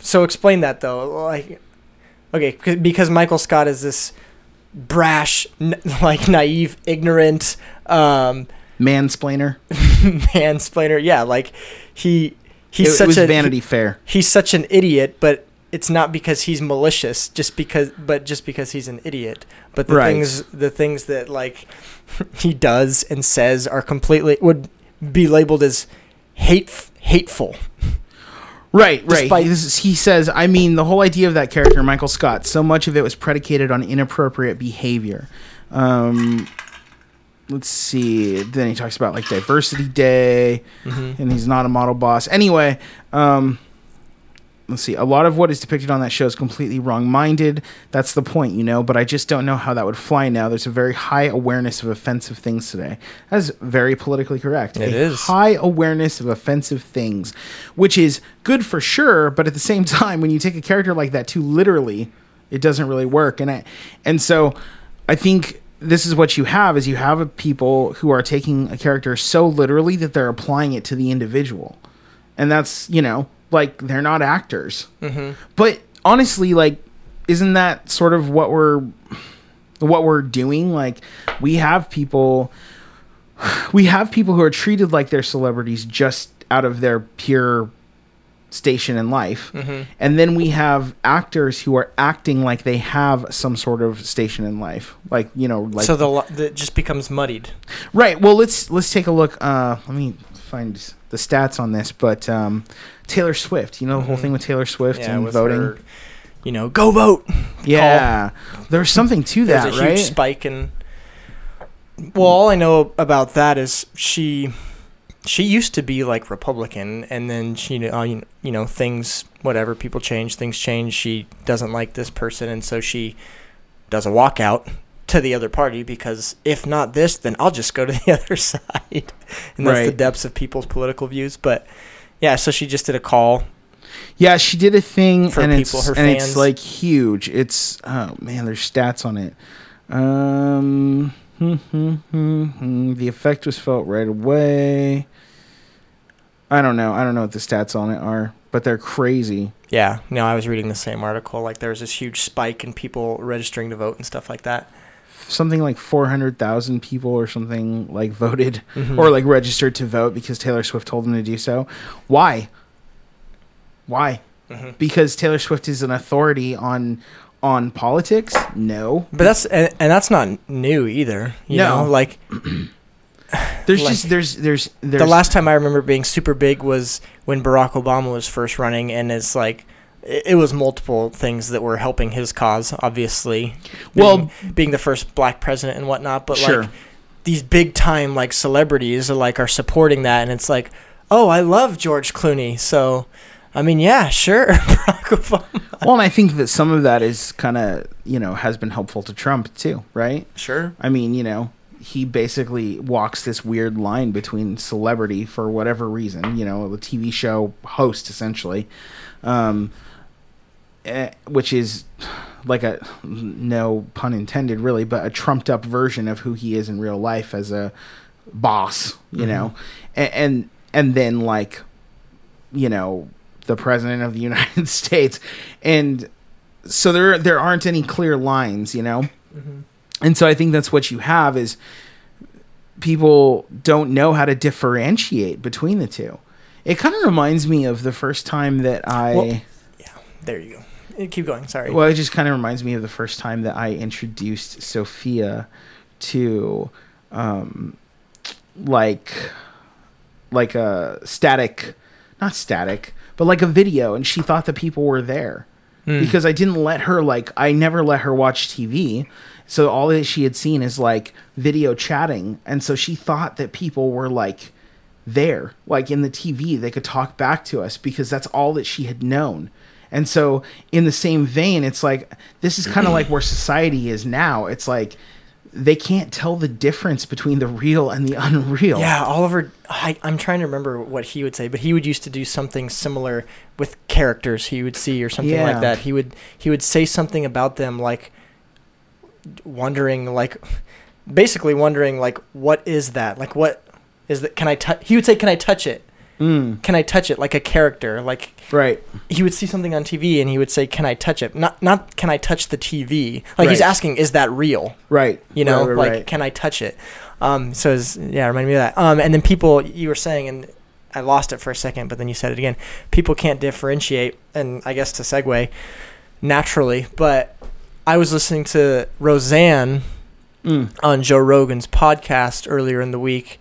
So explain that though. Like, okay, because Michael Scott is this brash, n- like naive, ignorant um, Mansplainer. mansplainer. Yeah, like he he's it, such it was a Vanity Fair. he's such an idiot, but it's not because he's malicious, just because, but just because he's an idiot. But the Right. things, the things that like he does and says are completely would be labeled as hate hateful. Right, right. Despite- He, is- he says, I mean, the whole idea of that character, Michael Scott, so much of it was predicated on inappropriate behavior. Um, let's see. Then he talks about like Diversity Day, Mm-hmm. and he's not a model boss. Anyway, um, let's see. A lot of what is depicted on that show is completely wrong-minded. That's the point, you know. But I just don't know how that would fly now. There's a very high awareness of offensive things today. That's very politically correct. It a is. high awareness of offensive things, which is good for sure. But at the same time, when you take a character like that too literally, it doesn't really work. And I, and so, I think this is what you have is you have a people who are taking a character so literally that they're applying it to the individual and that's you know like they're not actors Mm-hmm. but honestly like isn't that sort of what we're what we're doing? Like we have people we have people who are treated like they're celebrities just out of their pure station in life. Mm-hmm. And then we have actors who are acting like they have some sort of station in life. Like, you know, like so the, the just becomes muddied. Right. Well, let's let's take a look. Uh, let me find the stats on this. But um, Taylor Swift, you know the whole thing with Taylor Swift Yeah, and with voting. her, you know, go vote. yeah, there's something to There's that, a right? huge spike in. Well, all I know about that is she, she used to be like Republican, and then she, uh, you you know, things, whatever, people change, things change. She doesn't like this person, and so she does a walkout to the other party because if not this, then I'll just go to the other side, and that's the Right. depths of people's political views. But yeah, so she just did a call. Yeah, she did a thing, For and people, it's her and it's like huge. It's oh man, there's stats on it. Um, hmm, hmm, hmm. the effect was felt right away. I don't know. I don't know what the stats on it are, but they're crazy. Yeah, no, I was reading the same article. Like there was this huge spike in people registering to vote and stuff like that. Something like four hundred thousand people or something like voted Mhm. or like registered to vote because Taylor Swift told them to do so. Why? Why? Mhm. Because Taylor Swift is an authority on on politics? No. But that's and, and that's not new either. You No. know, like There's Like- just there's there's there's the last time I remember being super big was when Barack Obama was first running, and it's like it, was multiple things that were helping his cause. Obviously, Well- being, being the first black president and whatnot, but Sure. like these big time like celebrities are like are supporting that, and it's like, oh, I love George Clooney, so. I mean, yeah, sure, Barack Obama. well, and I think that some of that is kind of you know has been helpful to Trump too, right? Sure. I mean, you know, he basically walks this weird line between celebrity for whatever reason, you know, the TV show host essentially, um, eh, which is like a no pun intended, really, but a trumped up version of who he is in real life as a boss, you know, and, and and then like, you know, the president of the United States, and so there there aren't any clear lines, you know. And so I think that's what you have is people don't know how to differentiate between the two. It kind of reminds me of the first time that I Well- well, There you go. Keep going. Sorry. Well, it just kind of reminds me of the first time that I introduced Sophia to um like like a static not static, but like a video and she thought that people were there. Hmm. because I didn't let her like I never let her watch TV. So all that she had seen is like video chatting, and so she thought that people were like there, like in the TV, they could talk back to us because that's all that she had known. And so in the same vein, it's like this is kind of like where society is now. It's like they can't tell the difference between the real and the unreal. Yeah, Oliver. I, I'm trying to remember what he would say, but he would used to do something similar with characters he would see or something Yeah. like that. He would he would say something about them like wondering like basically wondering like what is that like what is that can I touch he would say can I touch it Mm, can I touch it? Like a character. Like right. he would see something on TV and he would say can I touch it? Not not can I touch the TV like he's asking is that real? Right. you know Right, right, like right. can i touch it? Um so it's, yeah remind me of that. Um and then people you were saying and i lost it for a second but then you said it again. People can't differentiate and i guess to segue naturally but i was listening to roseanne Mm, on joe rogan's podcast earlier in the week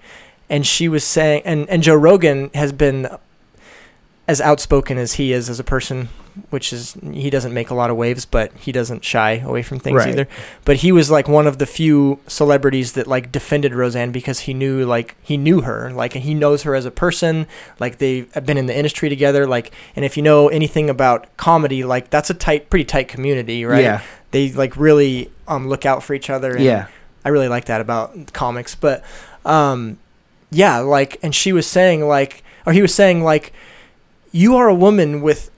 and she was saying and and joe rogan has been as outspoken as he is as a person which is he doesn't make a lot of waves but he doesn't shy away from things Right. either. But he was like one of the few celebrities that like defended Roseanne because he knew like he knew her. Like he knows her as a person. Like they've been in the industry together. Like and if you know anything about comedy like that's a tight pretty tight community right? Yeah. they like really um look out for each other. And Yeah. I really like that about comics. But um yeah like and she was saying like or he was saying like you are a woman with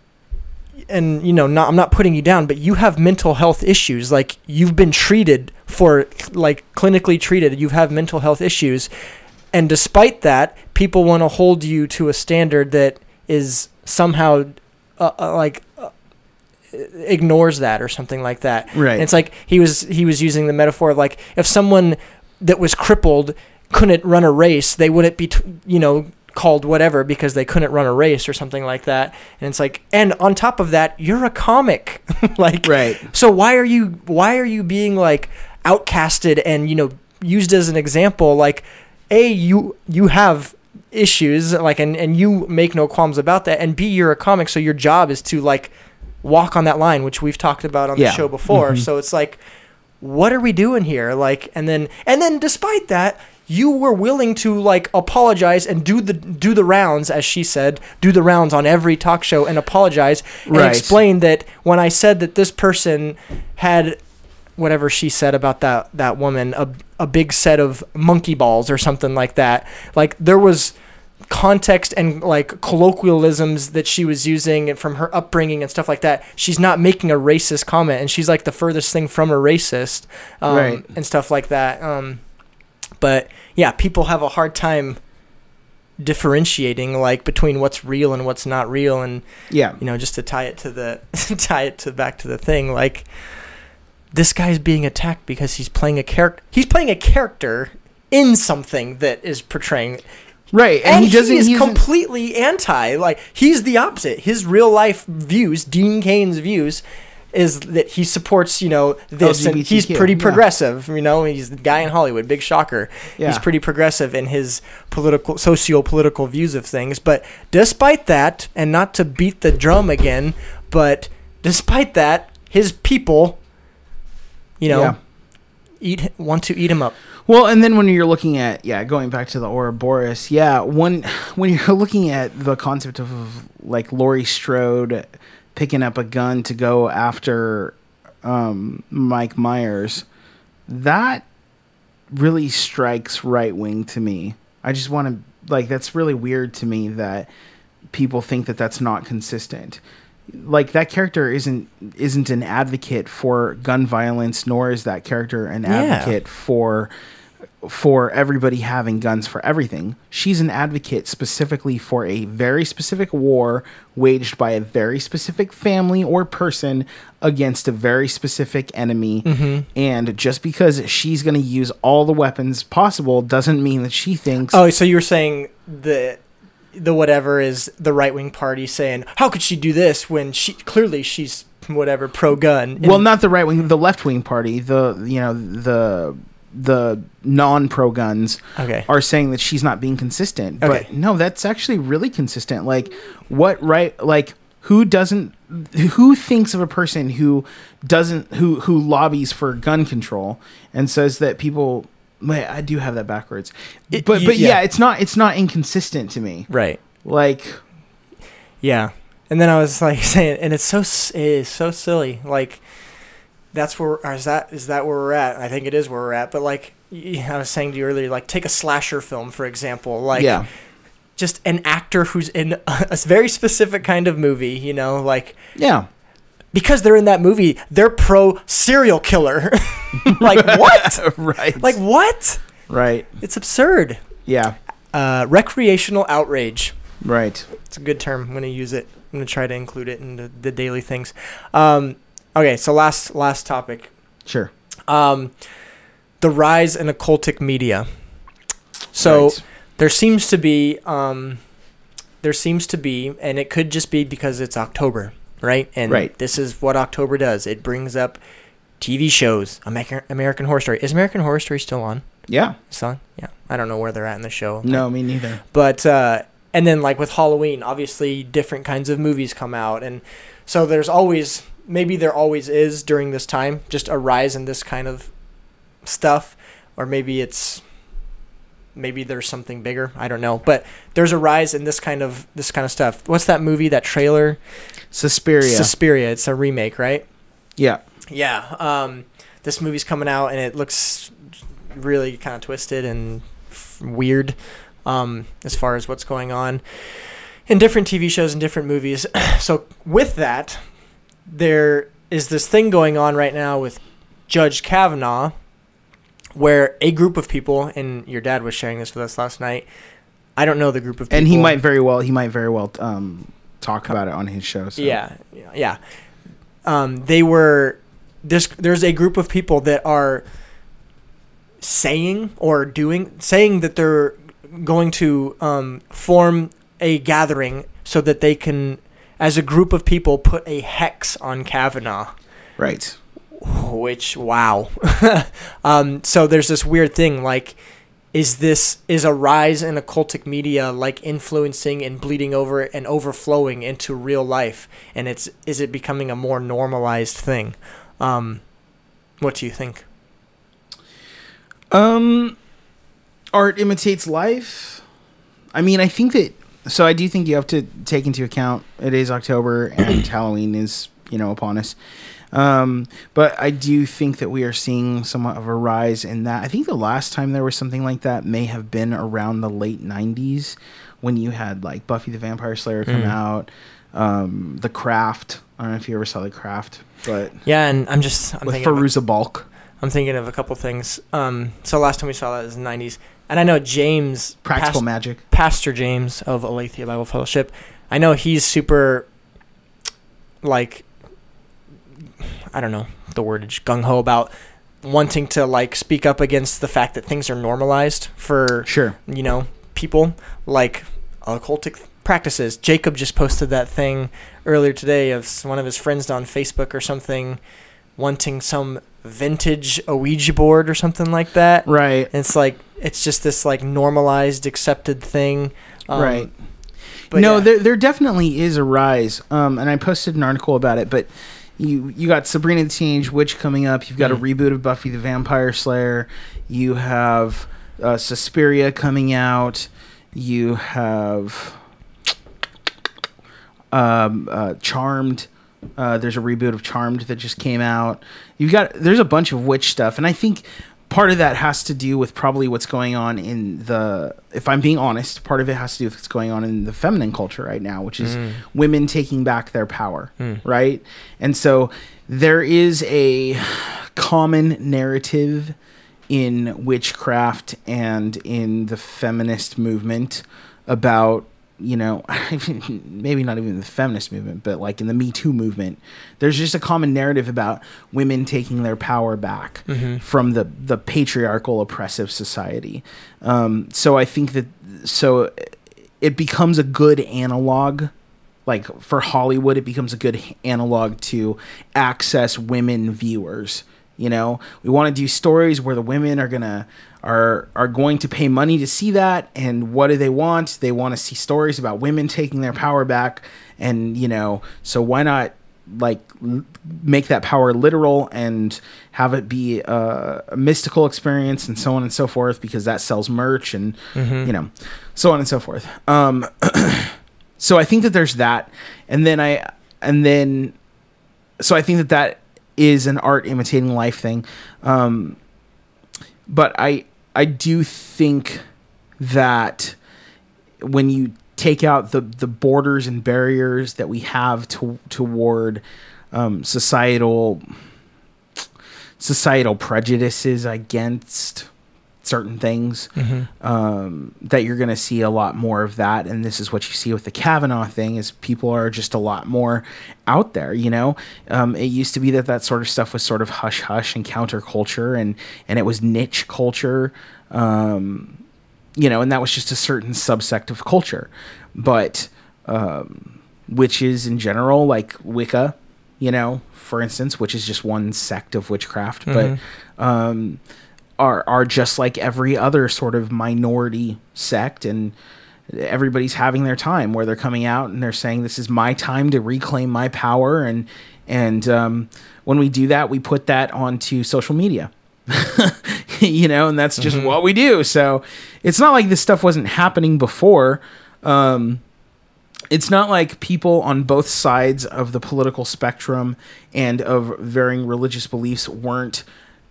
and you know not I'm not putting you down but you have mental health issues like you've been treated for like clinically treated you have mental health issues and despite that people want to hold you to a standard that is somehow uh, uh, like uh, ignores that or something like that. Right. And it's like he was he was using the metaphor of like if someone that was crippled couldn't run a race, they wouldn't be t- you know called whatever because they couldn't run a race or something like that. And it's like and on top of that, you're a comic. like Right. so why are you why are you being like outcasted and you know used as an example like a you you have issues like and and you make no qualms about that and b you're a comic so your job is to like walk on that line which we've talked about on Yeah. the show before Mhm. so it's like what are we doing here like and then and then despite that you were willing to like apologize and do the do the rounds as she said do the rounds on every talk show and apologize and Right. explain that when i said that this person had whatever she said about that that woman a, a big set of monkey balls or something like that like there was context and like colloquialisms that she was using and from her upbringing and stuff like that she's not making a racist comment and she's like the furthest thing from a racist um, Right. and stuff like that um, but yeah people have a hard time differentiating like between what's real and what's not real and Yeah. you know just to tie it to the tie it to back to the thing like this guy's being attacked because he's playing a character he's playing a character in something that is portraying Right. and, And, he, he doesn't. is he's completely anti like he's the opposite his real life views dean cain's views is that he supports you know this and he's LGBTQ, pretty yeah. progressive you know he's the guy in hollywood big shocker he's pretty progressive in his political socio-political views of things but despite that and not to beat the drum again but despite that his people you know Yeah. eat want to eat him up Well, and then when you're looking at yeah, going back to the Ouroboros, yeah, when when you're looking at the concept of like Laurie Strode picking up a gun to go after um, Mike Myers, that really strikes right wing to me. I just want to like that's really weird to me that people think that that's not consistent. Like that character isn't isn't an advocate for gun violence, nor is that character an Yeah. advocate for for everybody having guns for everything. She's an advocate specifically for a very specific war waged by a very specific family or person against a very specific enemy. Mm-hmm. And just because she's going to use all the weapons possible doesn't mean that she thinks Oh, so you're saying the the whatever is the right wing party saying how could she do this when she clearly she's whatever pro gun. well not the right wing the left wing party the you know the the non pro guns Okay. are saying that she's not being consistent Okay. but no that's actually really consistent like what right like who doesn't who thinks of a person who doesn't who who lobbies for gun control and says that people wait i do have that backwards It- but but yeah. yeah. it's not it's not inconsistent to me right. like Yeah. And then I was like saying, and it's so s- it is so silly. Like that's where is that is that where we're at? I think it is where we're at. But like I was saying to you earlier, like take a slasher film for example. Like yeah just an actor who's in a very specific kind of movie. You know, like yeah because they're in that movie, they're pro serial killer. like what? right Like what? right It's absurd. yeah Uh, recreational outrage. right It's a good term. I'm gonna use it. I'm gonna try to include it in the, the daily things. Um, okay, so last last topic. sure Um, the rise in occultic media. So Right. there seems to be um, there seems to be, and it could just be because it's October, right? And Right. this is what October does. It brings up TV shows. American American Horror Story. Is American Horror Story still on? yeah It's on. Yeah, I don't know where they're at in the show. no me neither But uh, and then like with Halloween, obviously different kinds of movies come out, and so there's always maybe there always is during this time just a rise in this kind of stuff, or maybe it's maybe there's something bigger. I don't know, but there's a rise in this kind of this kind of stuff. What's that movie? That trailer? Suspiria Suspiria. It's a remake, right? yeah Yeah. Um, this movie's coming out and it looks really kind of twisted and f- weird um, as far as what's going on in different TV shows and different movies. so with that, there is this thing going on right now with Judge Kavanaugh, where a group of people, and your dad was sharing this with us last night. I don't know the group of people, and he might very well he might very well um talk about it on his show so. yeah, yeah, yeah. um, they were there's there's a group of people that are saying or doing saying that they're going to um, form a gathering so that they can as a group of people put a hex on Kavanaugh Right. which wow um, so there's this weird thing like is this is a rise in occultic media like influencing and bleeding over and overflowing into real life and it's is it becoming a more normalized thing um, what do you think Um, art imitates life. I mean, I think that. So I do think you have to take into account it is October and Halloween is you know upon us. Um, but I do think that we are seeing somewhat of a rise in that. I think the last time there was something like that may have been around the late '90s when you had like Buffy the Vampire Slayer come out, um, The Craft. I don't know if you ever saw The Craft, but yeah and i'm just i'm with thinking of, Fairuza Balk. i'm thinking of a couple things um, so last time we saw that was the 90s and i know james Practical Magic. Pastor James of Aletheia Bible Fellowship. I know he's super, like, I don't know the wordage gung ho about wanting to like speak up against the fact that things are normalized for Sure. you know people like occultic practices. Jacob just posted that thing earlier today of one of his friends on Facebook or something wanting some vintage Ouija board or something like that. Right. And it's like it's just this like normalized, accepted thing. Um, right. But no, yeah. there there definitely is a rise. Um, and I posted an article about it, but you you got Sabrina the Teenage Witch coming up. You've got Mm. a reboot of Buffy the Vampire Slayer. You have uh, Suspiria coming out. You have um, uh, Charmed. Uh, there's a reboot of Charmed that just came out. You've got there's a bunch of witch stuff, and I think part of that has to do with probably what's going on in the. If I'm being honest, part of it has to do with what's going on in the feminine culture right now, which is women taking back their power, right? And so there is a common narrative in witchcraft and in the feminist movement about you know maybe not even the feminist movement but like in the me too movement there's just a common narrative about women taking their power back from the the patriarchal oppressive society um, so i think that so it becomes a good analog like for Hollywood, it becomes a good analog to access women viewers. You know, we want to do stories where the women are gonna are are going to pay money to see that, and what do they want? They want to see stories about women taking their power back, and you know, so why not like l- make that power literal and have it be a, a mystical experience and so on and so forth because that sells merch and you know so on and so forth. Um so I think that there's that, and then I and then so I think that that is an art imitating life thing, um, but I I do think that when you take out the the borders and barriers that we have to, toward um, societal societal prejudices against certain things um, that you're going to see a lot more of that. And this is what you see with the kavanaugh thing is people are just a lot more out there you know? Um, it used to be that that sort of stuff was sort of hush hush and counterculture and and it was niche culture um, you know and that was just a certain subsect of culture. But um, witches in general like wicca you know for instance which is just one sect of witchcraft but um, are are just like every other sort of minority sect and everybody's having their time where they're coming out and they're saying this is my time to reclaim my power and and um, when we do that we put that onto social media. You know and that's just what we do. So it's not like this stuff wasn't happening before. Um, it's not like people on both sides of the political spectrum and of varying religious beliefs weren't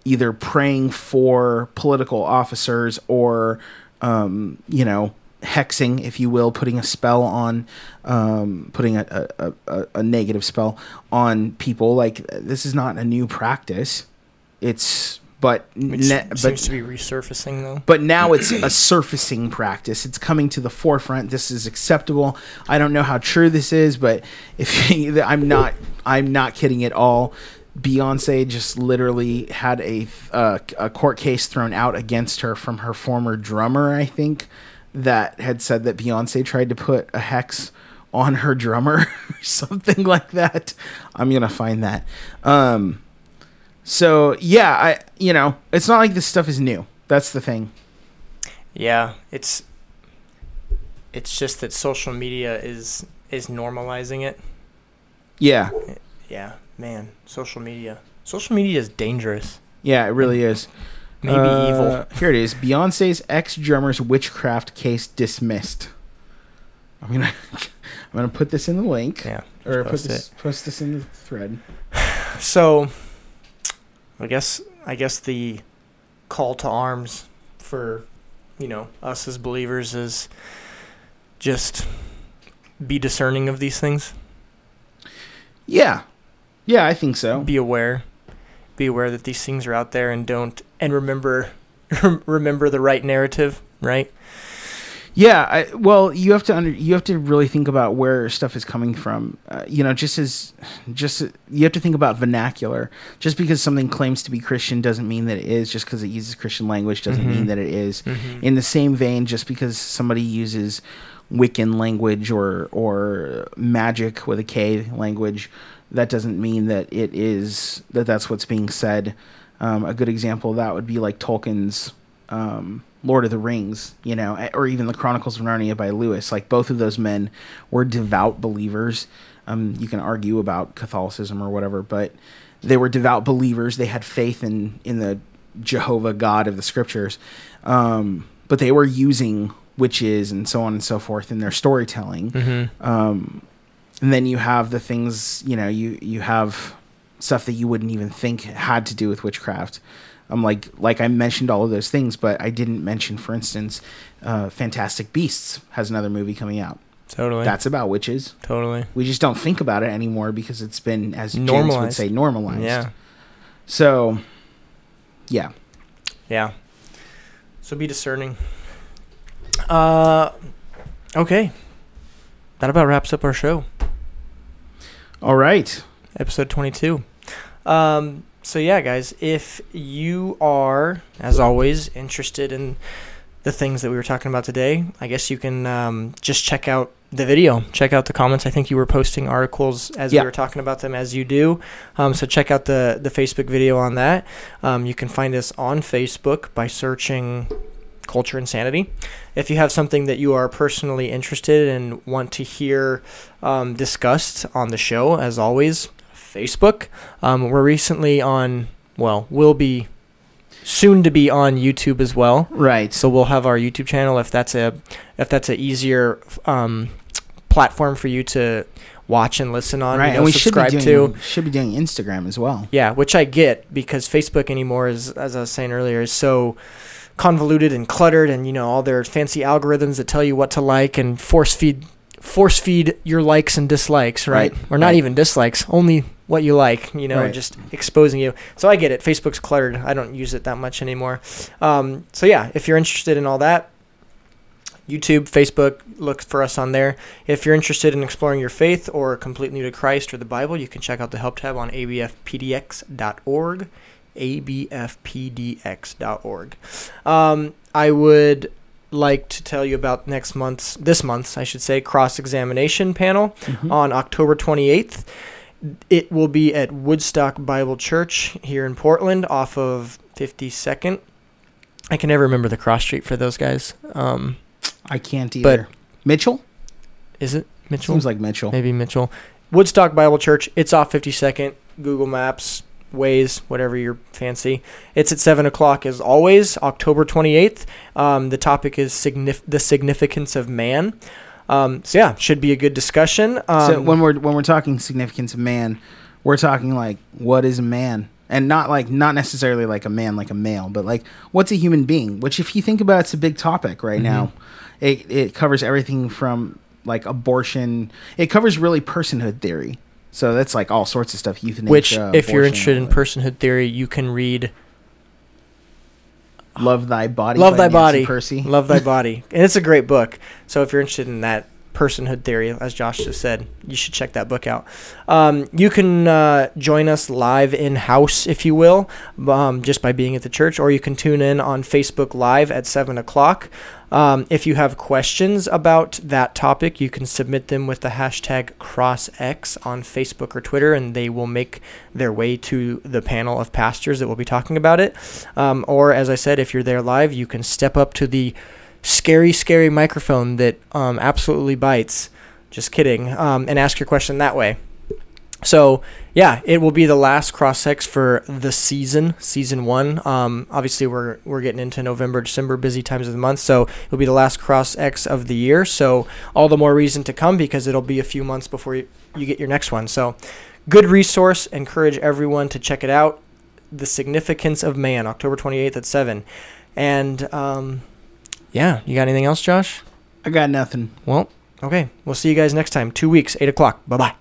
either praying for political officers or um, you know hexing if you will putting a spell on um, putting a, a, a, a negative spell on people like this is not a new practice it's but Which ne- seems but to be resurfacing though. but now it's a surfacing practice. It's coming to the forefront. This is acceptable. I don't know how true this is, but if I'm not, I'm not kidding at all. Beyonce just literally had a uh, a court case thrown out against her from her former drummer, I think, that had said that Beyonce tried to put a hex on her drummer or something like that. I'm gonna find that. Um, so yeah, I you know it's not like this stuff is new. That's the thing. Yeah, it's it's just that social media is is normalizing it. Yeah, Yeah, man, social media. Social media is dangerous. yeah, it really is. Maybe Uh, evil. Here it is. Beyonce's ex drummer's witchcraft case dismissed. I'm gonna I'm gonna put this in the link Yeah. or just put post this post this in the thread. So, I guess I guess the call to arms for you know us as believers is just be discerning of these things. Yeah, yeah, I think so. Be aware. Be aware that these things are out there and don't and remember remember the right narrative, right? Yeah, I, well, you have to under, you have to really think about where stuff is coming from. Uh, you know, just as just you have to think about vernacular. Just because something claims to be Christian doesn't mean that it is. Just because it uses Christian language doesn't Mhm. mean that it is. Mhm. In the same vein, just because somebody uses Wiccan language or or magic with a K language, that doesn't mean that it is that that's what's being said. Um, a good example of that would be like Tolkien's um, Lord of the Rings, you know, or even the Chronicles of Narnia by Lewis. Like both of those men were devout believers. Um, you can argue about Catholicism or whatever, but they were devout believers. They had faith in in the Jehovah God of the Scriptures, um, but they were using witches and so on and so forth in their storytelling. Mhm. Um, and then you have the things, you know, you you have stuff that you wouldn't even think had to do with witchcraft. I'm like like I mentioned all of those things, but I didn't mention, for instance, uh, Fantastic Beasts has another movie coming out. Totally. That's about witches. totally. We just don't think about it anymore because it's been, as James would say, normalized. Yeah. So, yeah. Yeah. So be discerning. Uh okay. That about wraps up our show. All right. episode 22. Um, so yeah, guys, if you are, as always, interested in the things that we were talking about today, I guess you can um, just check out the video. Check out the comments. I think you were posting articles as Yeah. we were talking about them, as you do. Um, so check out the the Facebook video on that. Um, you can find us on Facebook by searching Culture Insanity. If you have something that you are personally interested in and want to hear um, discussed on the show, as always, Facebook. Um, we're recently on, well, we'll be soon to be on YouTube as well. Right. So we'll have our YouTube channel if that's a if that's a easier um, platform for you to watch and listen on. right. you know, and we should be subscribe doing to. should be doing Instagram as well. Yeah, which I get because Facebook anymore is, as I was saying earlier, is so convoluted and cluttered, and you know all their fancy algorithms that tell you what to like and force feed force feed your likes and dislikes, right? Right, Or not right. even dislikes, only what you like, you know, Right. just exposing you. So I get it. Facebook's cluttered. I don't use it that much anymore. Um, so yeah, if you're interested in all that, YouTube, Facebook, look for us on there. If you're interested in exploring your faith or are complete new to Christ or the Bible, you can check out the help tab on abfpdx.org. abfpdx.org. Um, I would like to tell you about next month's, this month's, I should say, cross examination panel Mhm. on October 28th. It will be at Woodstock Bible Church here in Portland off of 52nd. I can never remember the cross street for those guys. Um, I can't But- either. Mitchell is it Mitchell? seems like Mitchell. Maybe Mitchell. Woodstock Bible Church. It's off 52nd. Google Maps, Waze, whatever you're fancy. It's at 7 o'clock as always, October 28th. Um, the topic is signif- the significance of man. Um, so, yeah, should be a good discussion. Um, so when we're when we're talking significance of man, we're talking like what is a man, and not like not necessarily like a man like a male, but like what's a human being. Which, if you think about, it, it's a big topic right now. It it covers everything from like abortion. It covers really personhood theory. So that's like all sorts of stuff. Euthanasia, Which, if you're interested in personhood theory, you can read "Love Thy Body." Love Thy Nancy Body, Pearcey. Love Thy Body, and it's a great book. So if you're interested in that personhood theory, as Josh just said, you should check that book out. Um, you can uh, join us live in house, if you will, um, just by being at the church, or you can tune in on Facebook Live at 7 o'clock. Um, if you have questions about that topic, you can submit them with the hashtag CrossX on Facebook or Twitter, and they will make their way to the panel of pastors that will be talking about it. Um, or, as I said, if you're there live, you can step up to the scary, scary microphone that um, absolutely bites. Just kidding. Um, and ask your question that way. So yeah, it will be the last cross X for the season, season one. Um, obviously, we're we're getting into November, December, busy times of the month, so it'll be the last cross X of the year. So all the more reason to come because it'll be a few months before you, you get your next one. So good resource. Encourage everyone to check it out. The significance of man, October twenty eighth at seven, and um, yeah, you got anything else, Josh? I got nothing. Well, okay, we'll see you guys next time. Two weeks, eight o'clock. Bye bye.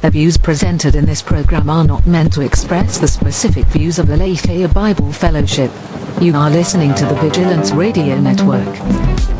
The views presented in this program are not meant to express the specific views of the Lafayette Bible Fellowship. You are listening to the Vigilance Radio Network.